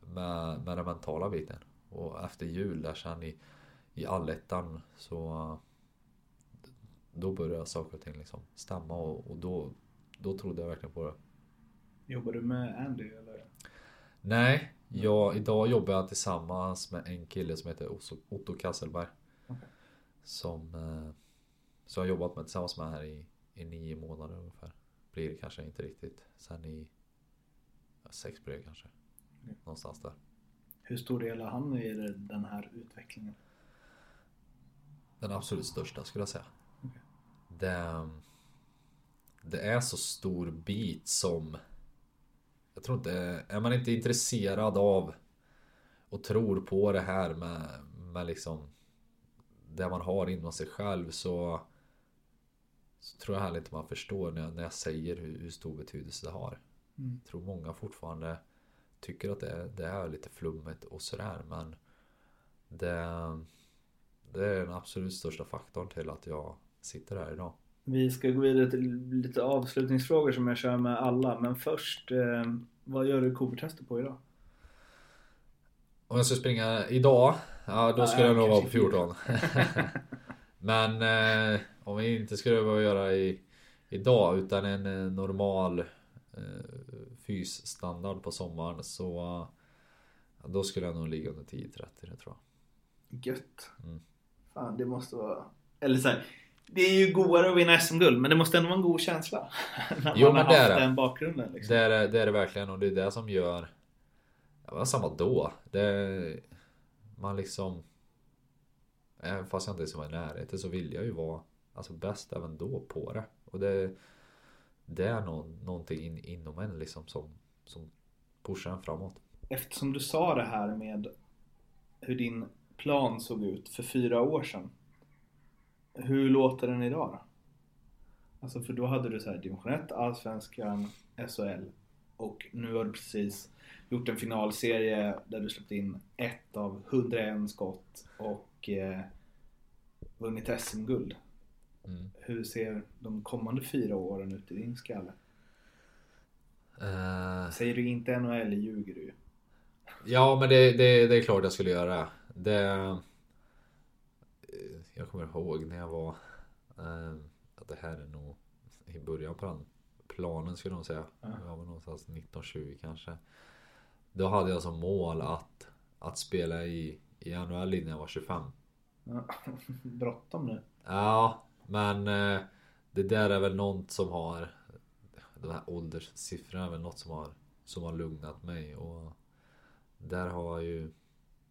Med, med den mentala biten Och efter jul där sen i I allettan så då började saker och ting liksom stämma och, och då, då trodde jag verkligen på det. Jobbar du med Andy eller? Nej, jag, idag jobbar jag tillsammans med en kille som heter Otto- Kasselberg. Som eh, så jag har jobbat med tillsammans med här i, i nio månader ungefär. Blir det kanske inte riktigt. Sen i ja, sex blir det kanske. Någonstans där. Hur stor del har han i den här utvecklingen? Den absolut största skulle jag säga. Det, det är så stor bit som Jag tror inte, är man inte intresserad av och tror på det här med, med liksom det man har inom sig själv så så tror jag inte man förstår när jag, när jag säger hur, hur stor betydelse det har. Jag tror många fortfarande tycker att det, är- det är lite flummigt och sådär men det, det är den absolut största faktorn till att jag sitter här idag. Vi ska gå vidare till lite avslutningsfrågor som jag kör med alla. Men först, eh, vad gör du Cooper-tester på idag? Om jag skulle springa idag, ja då skulle jag nog vara på kanske 14. [LAUGHS] Men eh, om vi inte skulle behöva göra i, idag utan en eh, normal eh, fysstandard på sommaren så eh, då skulle jag nog ligga under 10-30 det tror jag. Gött. Mm. Fan, det måste vara... Eller så här, det är ju godare att vinna SM-guld, men det måste ändå vara en god känsla. [LAUGHS] När Jo, man men har det haft är den bakgrunden. Liksom. Det är det, det är det verkligen och det är det som gör Det var samma då. Det, man liksom Även fast jag inte ens var i närheten så vill jag ju vara Alltså bäst även då på det. Och det Det är nå, någonting in, inom en liksom som Som pushar en framåt. Eftersom du sa det här med hur din plan såg ut för fyra år sedan. Hur låter den idag då? Alltså för då hade du så här division 1, Allsvenskan, SHL och nu har du precis gjort en finalserie där du släppt in ett av 101 skott och eh, vunnit SM-guld. Mm. Hur ser de kommande fyra åren ut i din skalle? Eh, Säger du inte NHL ljuger du. Ja men det, det, det är klart jag skulle göra. Det... eh, Jag kommer ihåg när jag var... eh, Att det här är nog i början på den planen skulle nog säga. Ja. Jag var någonstans 1920 kanske. Då hade jag som mål att, att spela i, i NHL innan jag var 25. Ja, [LAUGHS] Bråttom nu. Ja, men eh, det där är väl något som har De här ålderssiffrorna är väl något som har Som har lugnat mig. Och Där har jag ju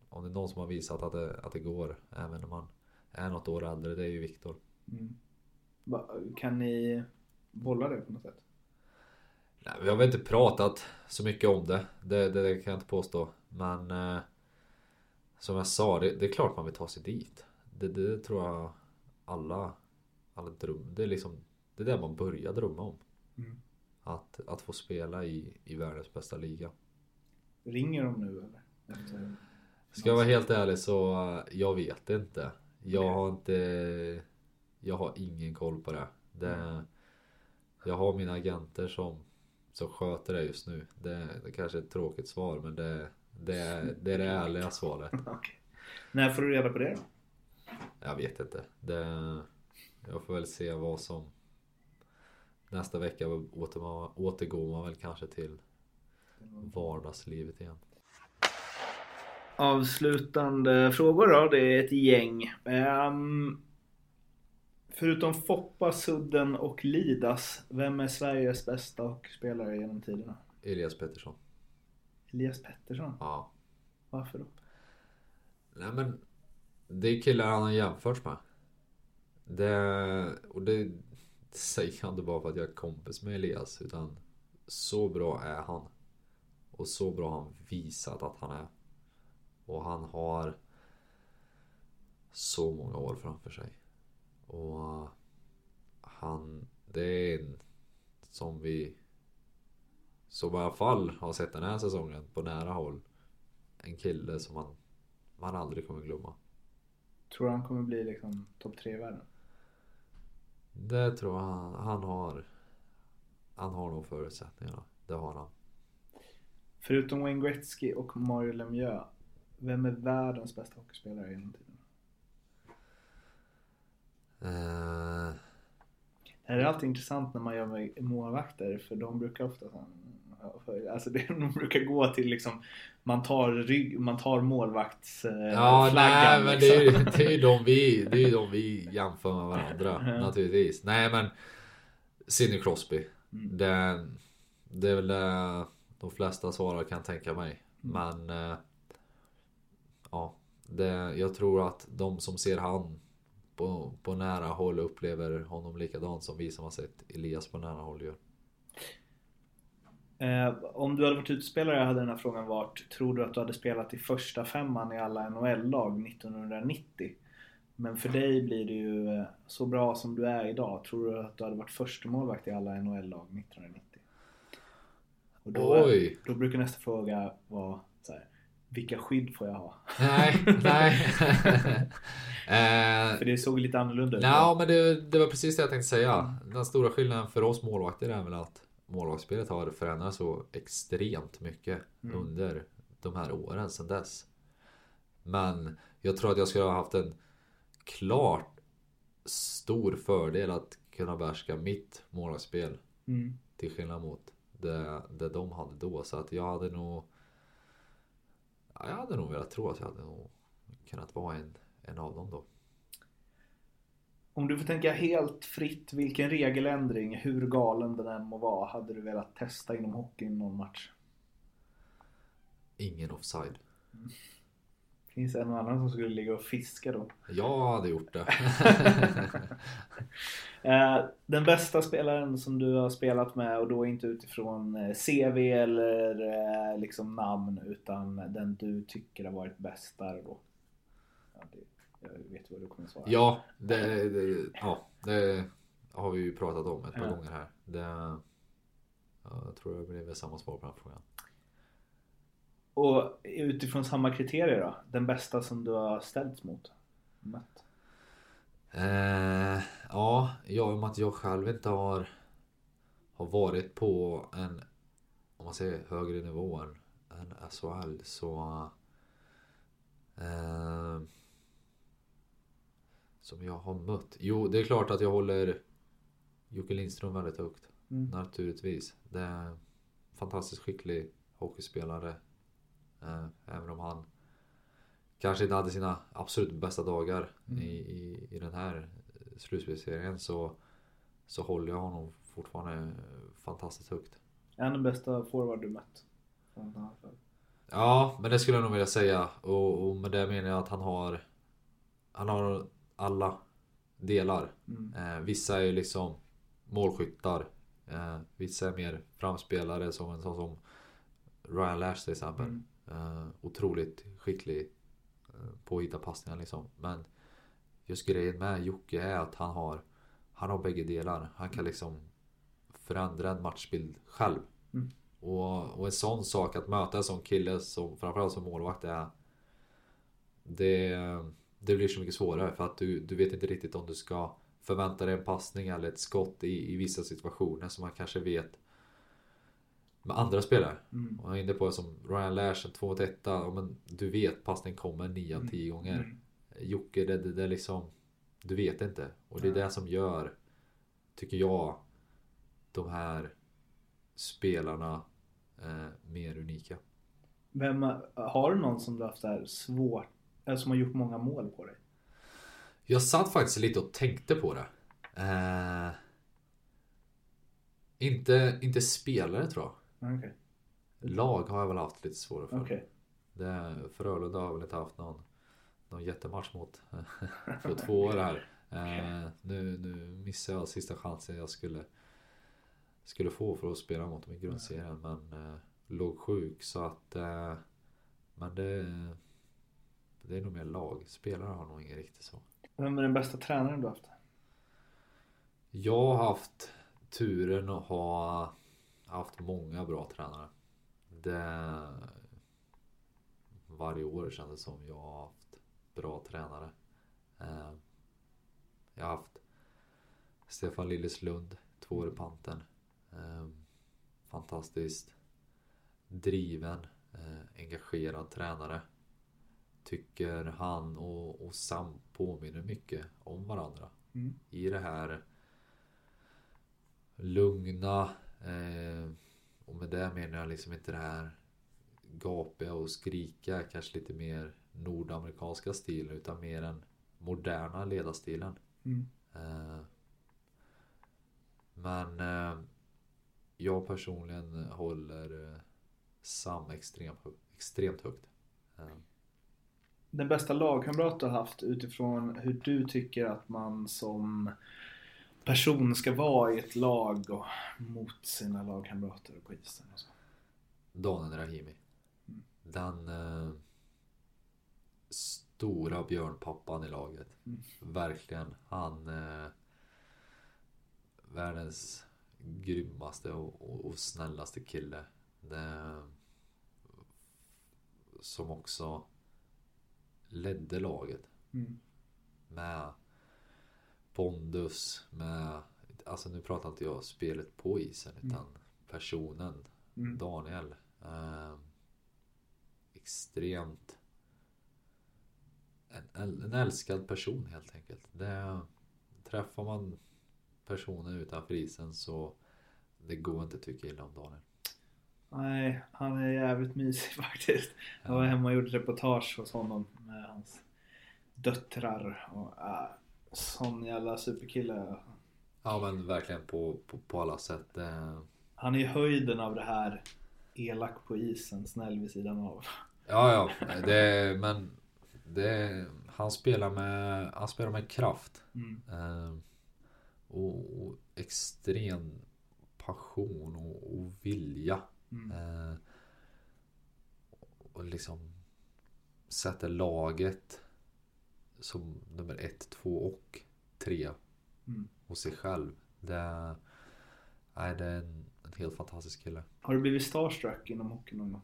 Om det är någon som har visat att det, att det går Även när man är något år äldre, det är ju Viktor. Mm. Kan ni bolla det på något sätt? Nej, Vi har väl inte pratat så mycket om det. Det, det, det kan jag inte påstå. Men eh, Som jag sa, det, det är klart man vill ta sig dit. Det, det tror jag alla Alla dröm, det är liksom Det är det man börjar drömma om. Mm. Att, att få spela i, i världens bästa liga. Ringer de nu eller? Efter- Ska jag vara helt ärlig så eh, Jag vet inte. Jag har inte Jag har ingen koll på det, det Jag har mina agenter som Som sköter det just nu. Det, det kanske är ett tråkigt svar men det Det är det, är det ärliga svaret. [LAUGHS] Okej. När får du reda på det då? Jag vet inte. Det, Jag får väl se vad som Nästa vecka åter, återgår man väl kanske till Vardagslivet igen Avslutande frågor då, det är ett gäng. Ehm, förutom Foppa, Sudden och Lidas, vem är Sveriges bästa hockeyspelare genom tiderna? Elias Pettersson Elias Pettersson. Ja Varför då? Nej men Det är killar han har jämförts med det Och det Säger jag inte bara för att jag är kompis med Elias utan Så bra är han Och så bra har han visat att han är Och han har Så många år framför sig Och eh, Han Det är en Som vi Som i alla fall har sett den här säsongen på nära håll En kille som man man aldrig kommer glömma. Tror du han kommer bli liksom topp tre i världen? Det tror jag han, han har. Han har nog förutsättningarna. Det har han. Förutom Wayne Gretzky och Mario Lemieux, vem är världens bästa hockeyspelare genom tiden? Eh, Det här är alltid intressant när man gör med målvakter för de brukar ofta Alltså det, [LAUGHS] de brukar gå till liksom Man tar rygg, man tar målvaktsflaggan ja, nej, men det är, ju, liksom. [LAUGHS] det är ju de vi, det är de vi jämför med varandra. Ja. Naturligtvis. Nej men. Sidney Crosby. Mm. Det, det är väl det de flesta svarar kan tänka mig. Mm. Men. eh, Ja. Det, jag tror att de som ser han på, på nära håll upplever honom likadant som vi som har sett Elias på nära håll gör. Eh, om du hade varit utespelare hade den här frågan varit Tror du att du hade spelat i första femman i alla NHL-lag 1990? Men för dig blir det ju eh, så bra som du är idag. Tror du att du hade varit första målvakt i alla NHL-lag 1990? Och då, Oj! då brukar nästa fråga vara så här, Vilka skydd får jag ha? Nej, nej. [LAUGHS] eh, För det såg lite annorlunda ut. Ja men det, det var precis det jag tänkte säga. Den stora skillnaden för oss målvakter är väl att målvaktsspelet har förändrats så extremt mycket Mm. under de här åren sedan dess. Men jag tror att jag skulle ha haft en klart stor fördel att kunna behärska mitt målvaktsspel Mm. till skillnad mot det, det de hade då. Så att jag hade nog ja, Jag hade nog velat tro att jag hade nog kunnat vara en, en av dem då. Om du får tänka helt fritt vilken regeländring, hur galen den än må vara, hade du velat testa inom hockeyn någon match? Ingen offside. Finns det en och annan som skulle ligga och fiska då? Jag hade gjort det. [LAUGHS] Eh, Den bästa spelaren som du har spelat med och då inte utifrån eh, CV eller eh, liksom namn utan den du tycker har varit bäst där då? Ja, det, jag vet vad du kommer svara. ja, det, det, ja, det, har vi ju pratat om ett par Ja. gånger här. Det, ja, jag tror det blir väl samma svar på den frågan. Och utifrån samma kriterier då? Den bästa som du har ställts mot? Mött? Eh, ja, jag i och med att jag själv inte har, har varit på en, om man säger högre nivå än, än SHL så... Eh, som jag har mött. Jo, det är klart att jag håller Jocke Lindström väldigt högt. Mm. Naturligtvis. Det är en fantastiskt skicklig hockeyspelare. Eh, även om han kanske inte hade sina absolut bästa dagar Mm. i, i, i den här slutspelsserien så, så håller jag honom fortfarande fantastiskt högt. Är han den bästa forward du mött? Ja, men det skulle jag nog vilja säga. Och, och med det menar jag att han har Han har alla delar. Mm. Eh, vissa är ju liksom målskyttar. Eh, vissa är mer framspelare som en sån som Ryan Lash till exempel. Mm. Eh, otroligt skicklig eh, på att hitta passningar liksom. Men just grejen med Jocke är att han har Han har bägge delar. Han kan liksom förändra en matchbild själv. Mm. Och, och en sån sak att möta en sån kille som framförallt som målvakt är det, det blir så mycket svårare för att du, du vet inte riktigt om du ska förvänta dig en passning eller ett skott i, i vissa situationer som man kanske vet med andra spelare. Mm. Och jag är inne på det som Ryan Lash, en 2 mot 1 ja, men Du vet passning kommer 9 av 10 gånger. Mm. Jocke, det, det, det är liksom Du vet inte. Och det är det som gör Tycker jag De här Spelarna eh, Mer unika. Vem, har du någon som du haft svårt, eller som har gjort många mål på dig? Jag satt faktiskt lite och tänkte på det. Eh, inte, inte spelare tror jag. Okej. Lag har jag väl haft lite svårare för. Okej. Det, Frölunda har väl inte haft någon, någon jättematch mot [LAUGHS] för två år här. Eh, nu, nu missar jag sista chansen jag skulle, skulle få för att spela mot dem i grundserien. Men eh, låg sjuk så att... Eh, men det, det är nog mer lag. Spelare har nog ingen riktigt så. Vem är den bästa tränaren du haft? Jag har haft turen att ha haft många bra tränare. Det, varje år känns det som jag har haft bra tränare. Eh, Jag har haft Stefan Lilleslund, två år i panten. Eh, Fantastiskt driven, eh, engagerad tränare. Tycker han och, och Sam påminner mycket om varandra. Mm. I det här lugna eh, och med det menar jag liksom inte det här gapiga och skrika kanske lite mer nordamerikanska stilen utan mer den moderna ledarstilen. Mm. Eh, men eh, jag personligen håller eh, Sam extremt, extremt högt. Den bästa lagkamrat du har haft utifrån hur du tycker att man som person ska vara i ett lag och mot sina lagkamrater på isen och så. Daniel Rahimi. Mm. Den eh, stora björnpappan i laget. Mm. Verkligen. Han eh, världens grymmaste och, och, och snällaste kille. Det, som också ledde laget Mm. med pondus, med Alltså nu pratar inte jag spelet på isen utan personen Mm. Daniel. Eh, extremt en, en älskad person helt enkelt. Det, träffar man personer utanför isen så det går inte att tycka illa om Daniel. Nej, han är jävligt mysig [LAUGHS] faktiskt. Jag var hemma och gjorde reportage hos honom med hans döttrar och äh, sån jävla superkille. Ja men verkligen på, på, på alla sätt. Eh, Han är ju höjden av det här elak på isen, snäll vid sidan av. Ja, ja. Det, men det, han spelar med, han spelar med kraft. Mm. Eh, och, och extrem passion och, och vilja. Mm. Eh, och liksom sätter laget som nummer ett, två och tre Mm. hos sig själv. Det, nej, det är en, en helt fantastisk kille. Har du blivit starstruck inom hockey någon gång?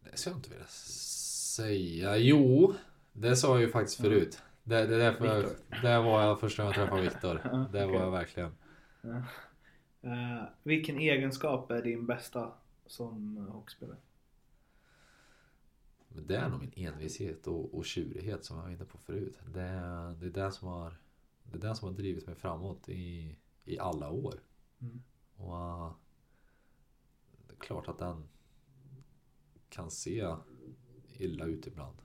Det ska jag inte vilja säga. Jo, det sa jag ju faktiskt förut. Det, det, är därför jag, det var jag första gången jag träffade Viktor. [LAUGHS] Det var jag verkligen. Eh, vilken egenskap är din bästa som eh, hockeyspelare? Men det är nog min envishet och, och tjurighet som jag var inne på förut. Det, är- det är det som har Det är det som har drivit mig framåt i, i alla år. Mm. Och uh, det är klart att den kan se illa ut ibland.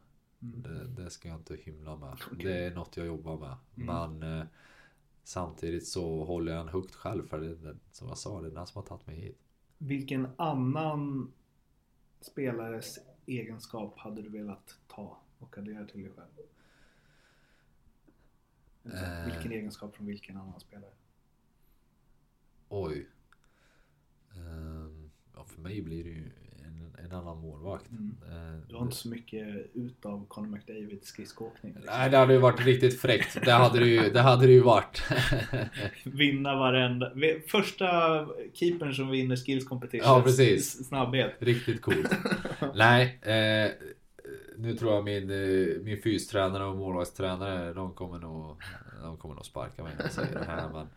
Mm. Det, det ska jag inte hymla med. Okej. Det är något jag jobbar med. Mm. Men eh, samtidigt så håller jag en högt själv för det, som jag sa, det är den som har tagit mig hit. Vilken annan spelares egenskap hade du velat ta och addera till dig själv? Eh. Vilken egenskap från vilken annan spelare? Oj. Ehm, ja, för mig blir det ju en, en annan målvakt. Mm. Eh, Du har inte så mycket ut av Conor McDavids skridskoåkning. liksom. Nej, det hade ju varit riktigt fräckt. Det hade det ju, det hade det ju varit. [LAUGHS] Vinna varenda... Första keepern som vinner skills competition. Ja, precis. Snabbhet. Riktigt coolt. [LAUGHS] Nej, eh, nu tror jag min, eh, min fystränare och målvaktstränare, de kommer nog, de kommer nog sparka mig när jag säger det här. Men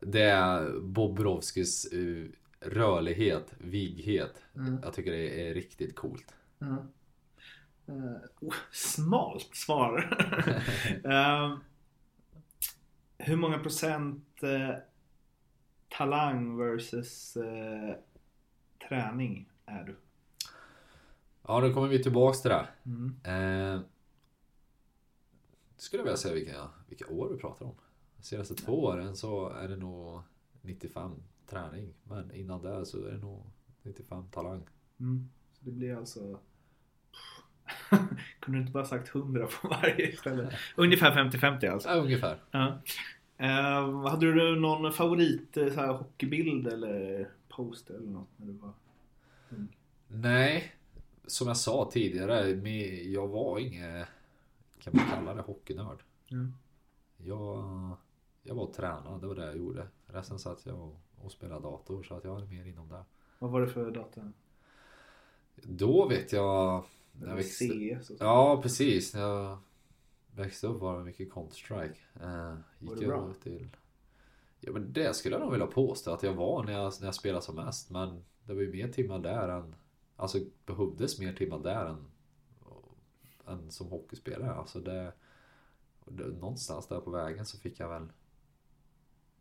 det är Bobrovskis eh, rörlighet, vighet. Mm. Jag tycker det är riktigt coolt. Eh, oh, smalt svar. [LAUGHS] Eh, hur många procent eh, talang versus träning är du? Ja, nu kommer vi tillbaks till det. Mm. Skulle jag vilja säga vilka, vilka år vi pratar om. De senaste två åren så är det nog 95 träning. Men innan det så är det nog 95 talang. Mm. Så det blir alltså... [LAUGHS] Kunde du inte bara sagt 100 på varje istället? [LAUGHS] Ungefär 50-50 alltså. Ja, ungefär. Ja. Eh, hade du någon favorit eh, så här, hockeybild eller poster eller något när du var ung? Nej, som jag sa tidigare, jag var ingen, kan man kalla det, hockeynörd. Mm. Jag, jag var och tränade, det var det jag gjorde. Resten satt jag och, och spelade dator så att jag var mer inom det. Vad var det för data? Då vet jag... När jag växte, CS. Ja, precis. När jag växte upp var det mycket Counter-Strike. Eh, gick Var det jag bra? till... Ja, men det skulle jag nog vilja påstå att jag var när jag, när jag spelade som mest. Men det var ju mer timmar där än... Alltså behövdes mer timmar där än, än som hockeyspelare. Alltså det, det... Någonstans där på vägen så fick jag väl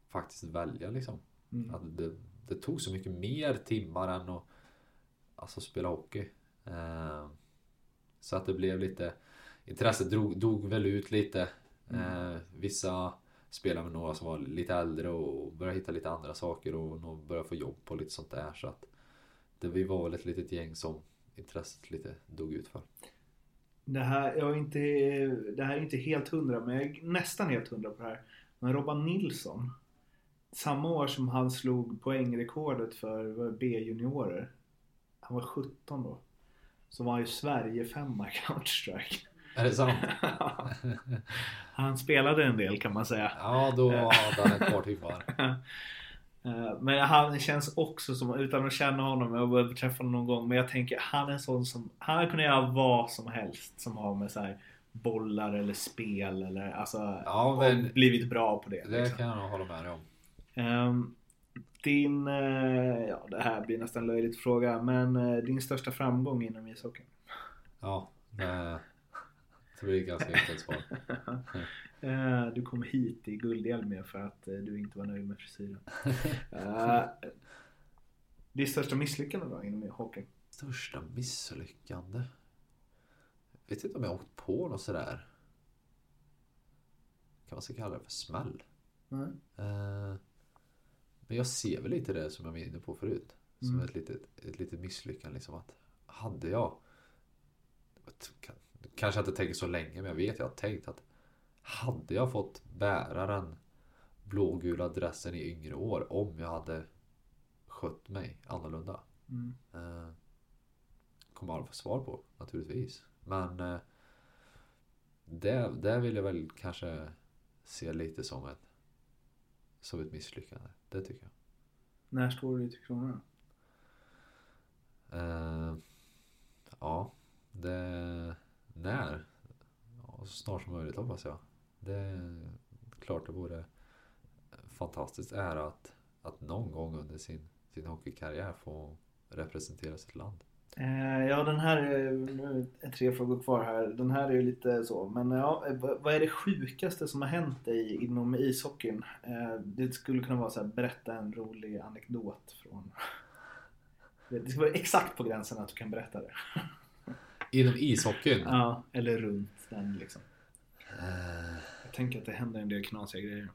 faktiskt välja liksom. Mm. Att det, det tog så mycket mer timmar än att alltså, spela hockey. Eh, så att det blev lite Intresset drog, dog väl ut lite. Eh, vissa spelade med några som var lite äldre och började hitta lite andra saker och började få jobb och lite sånt där. Så att det, vi var väl ett litet gäng som intresset lite dog ut för. Det här, jag är inte, det här är inte helt hundra men jag är nästan helt hundra på det här. Men Robban Nilsson. Samma år som han slog poängrekordet för B-juniorer. Han var 17 då. Så var han ju Sverige femma i Counter-Strike. Är det sant? [LAUGHS] han spelade en del kan man säga. Ja, då hade han ett par timmar. [LAUGHS] Eh, Men han känns också som, utan att känna honom, jag har träffat honom någon gång, men jag tänker han är en sån som, han kunnat göra vad som helst som har med så här bollar eller spel eller alltså Ja, men- blivit bra på det. Det liksom. kan jag nog hålla med dig om. Ehm, din, eh, ja det här blir nästan löjligt fråga, men eh, din största framgång inom ishockeyn? Ja, det, det blir ganska enkelt svar. [LAUGHS] Eh, Du kom hit i guldhjälm för att du inte var nöjd med frisyren. Ditt största misslyckande då inom hockeyn? Största misslyckande? Jag vet inte om jag åkt på något sådär. Kan man ska kalla det för smäll? Eh, Men jag ser väl lite det som jag var inne på förut. Som Mm. ett, litet, ett litet misslyckande. Liksom att hade jag... Kanske inte tänkt så länge men jag vet jag har tänkt att hade jag fått bära den blågula dressen i yngre år om jag hade skött mig annorlunda. Mm. Eh, kommer aldrig få svar på naturligtvis. Men eh, det, det vill jag väl kanske se lite som ett, som ett misslyckande. Det tycker jag. När står du i Tre? Eh, ja, det... När? Ja, så snart som möjligt hoppas jag. Det är klart det vore fantastiskt ära att, att någon gång under sin, sin hockeykarriär få representera sitt land. Eh, ja, den här är, tre frågor kvar här. Den här är ju lite så. Men ja, eh, vad är det sjukaste som har hänt dig inom ishockeyn? Eh, det skulle kunna vara så här, berätta en rolig anekdot från... Det ska vara exakt på gränsen att du kan berätta det. Inom ishockeyn? Ja, eller runt den liksom. Jag tänker att det händer en del knasiga grejer.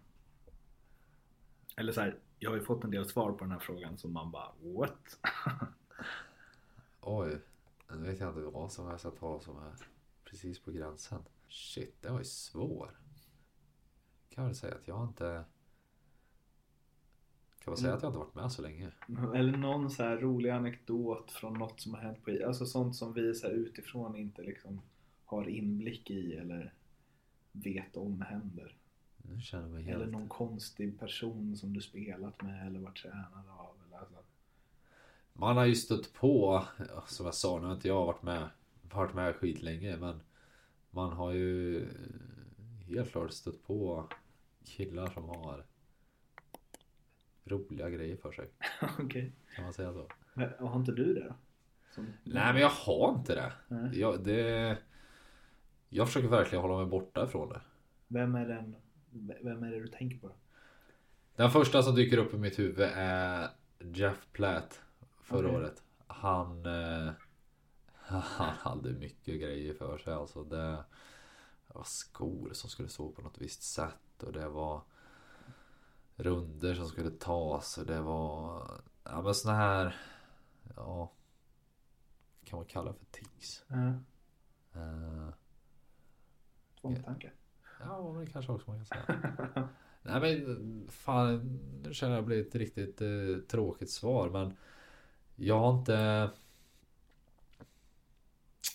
Eller så här, jag har ju fått en del svar på den här frågan som man bara what? [LAUGHS] oj, nu vet jag inte vad som jag ska ta som är precis på gränsen. Shit, det var ju svår. Kan väl säga att jag inte... Kan man säga att jag inte varit med så länge? Eller någon så här rolig anekdot från något som har hänt på. Alltså sånt som vi så utifrån inte liksom har inblick i eller vet om händer. Eller någon konstig person som du spelat med eller varit tränad av. Man har ju stött på, som jag sa, nu har inte jag varit med, varit med skitlänge men man har ju helt klart stött på killar som har roliga grejer för sig. [LAUGHS] Okej. Kan man säga så? Men Har inte du det då? Som... Nej men jag har inte det. Nej. Jag, det jag försöker verkligen hålla mig borta ifrån det. Vem är den? Vem är det du tänker på? då? Den första som dyker upp i mitt huvud är Jeff Platt förra Okej. året. Han, eh, [LAUGHS] han hade mycket grejer för sig. Alltså det, det var skor som skulle stå på något visst sätt och det var runder som skulle tas och det var ja, men såna här ja kan man kalla för tics. Ja. Eh, Tvångstankar. Ja, men det kanske också man kan säga. [LAUGHS] Nej men fan, nu känner jag det blir ett riktigt eh, tråkigt svar men jag har inte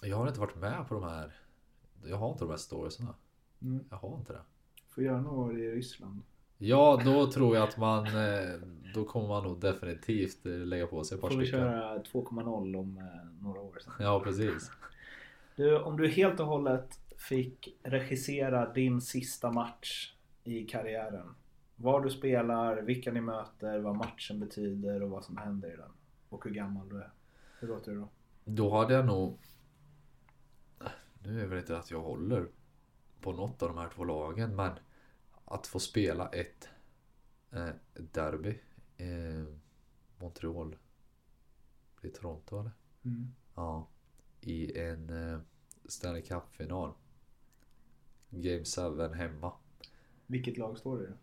Jag har inte varit med på de här Jag har inte de här storiesarna. Mm. Jag har inte det. Får några år i Ryssland. Ja, då tror jag att man eh, Då kommer man nog definitivt lägga på sig ett par Får vi stycken. köra 2.0 om eh, några år sedan. Ja, precis. [LAUGHS] Du, om du helt och hållet fick regissera din sista match i karriären. Var du spelar, vilka ni möter, vad matchen betyder och vad som händer i den. Och hur gammal du är. Hur låter det då? Då hade jag nog Nu är väl inte att jag håller på något av de här två lagen men att få spela ett eh, derby eh, Montreal Blir det Toronto eller? Mm. Ja I en eh, Stanley Cup-final Game 7 hemma Vilket lag står det i?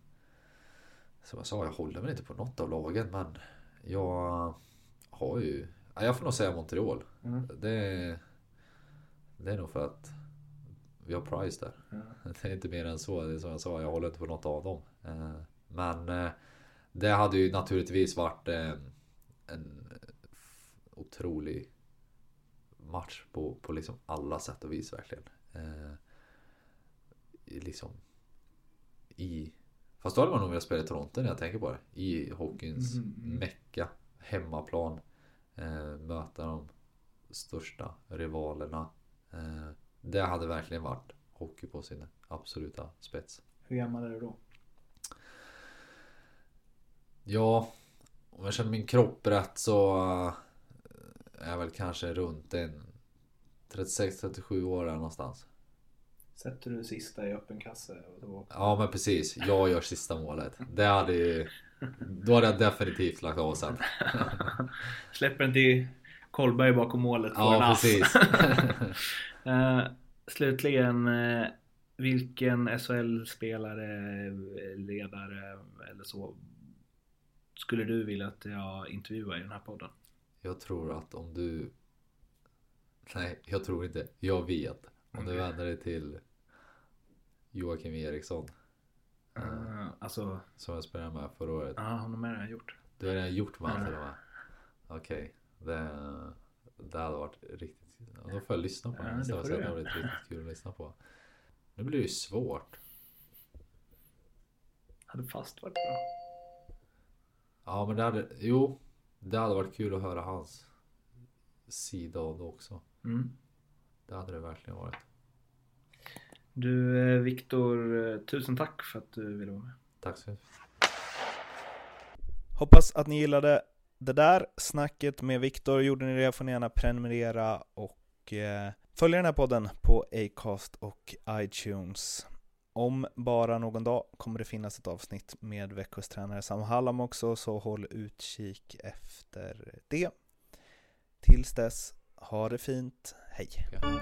Som jag sa, jag håller väl inte på något av lagen men jag har ju... Ja, jag får nog säga Montreal. Mm. Det, det är nog för att vi har Price där. Ja. [LAUGHS] Det är inte mer än så. Det är som jag sa, jag håller inte på något av dem. Eh, Men eh, det hade ju naturligtvis varit eh, en otrolig match på, på liksom alla sätt och vis verkligen. Liksom i Fast då hade man nog velat spela i Toronto när jag tänker på det. I hockeyns Mhm, mm. mecka. Hemmaplan. Eh, möta de största rivalerna. Eh, det hade verkligen varit hockey på sin absoluta spets. Hur gammal är du då? Ja, om jag känner min kropp rätt så eh, är jag väl kanske runt en 36-37 år där någonstans. Sätter du sista i öppen kasse? Och då... Ja men precis, jag gör sista målet. Det hade ju... Då hade jag definitivt lagt av sen. [LAUGHS] Släpper den till Kolberg bakom målet. Ja precis. [LAUGHS] Eh, slutligen, eh, vilken SHL-spelare, eh, ledare eller så skulle du vilja att jag intervjuar i den här podden? Jag tror att om du... Nej, jag tror inte. Jag vet. Om du vänder dig till Joakim Eriksson. Uh, alltså, Som jag spelade med förra året. ja, han har med redan gjort. Du har redan gjort med honom till och med? Okej. Det, det hade varit riktigt... Då får jag lyssna på den nästa du Det hade varit riktigt kul att lyssna på. Nu blir det ju svårt. Hade fast varit bra. Ja men det hade, jo. Det hade varit kul att höra hans sida av det också. Mm. Det hade det verkligen varit. Du eh, Viktor, eh, tusen tack för att du ville vara med. Tack så mycket. Hoppas att ni gillade det där snacket med Viktor. Gjorde ni det får ni gärna prenumerera och eh, följa den här podden på Acast och iTunes. Om bara någon dag kommer det finnas ett avsnitt med veckos Sam Hallam också, så håll utkik efter det. Tills dess, ha det fint, hej! Ja.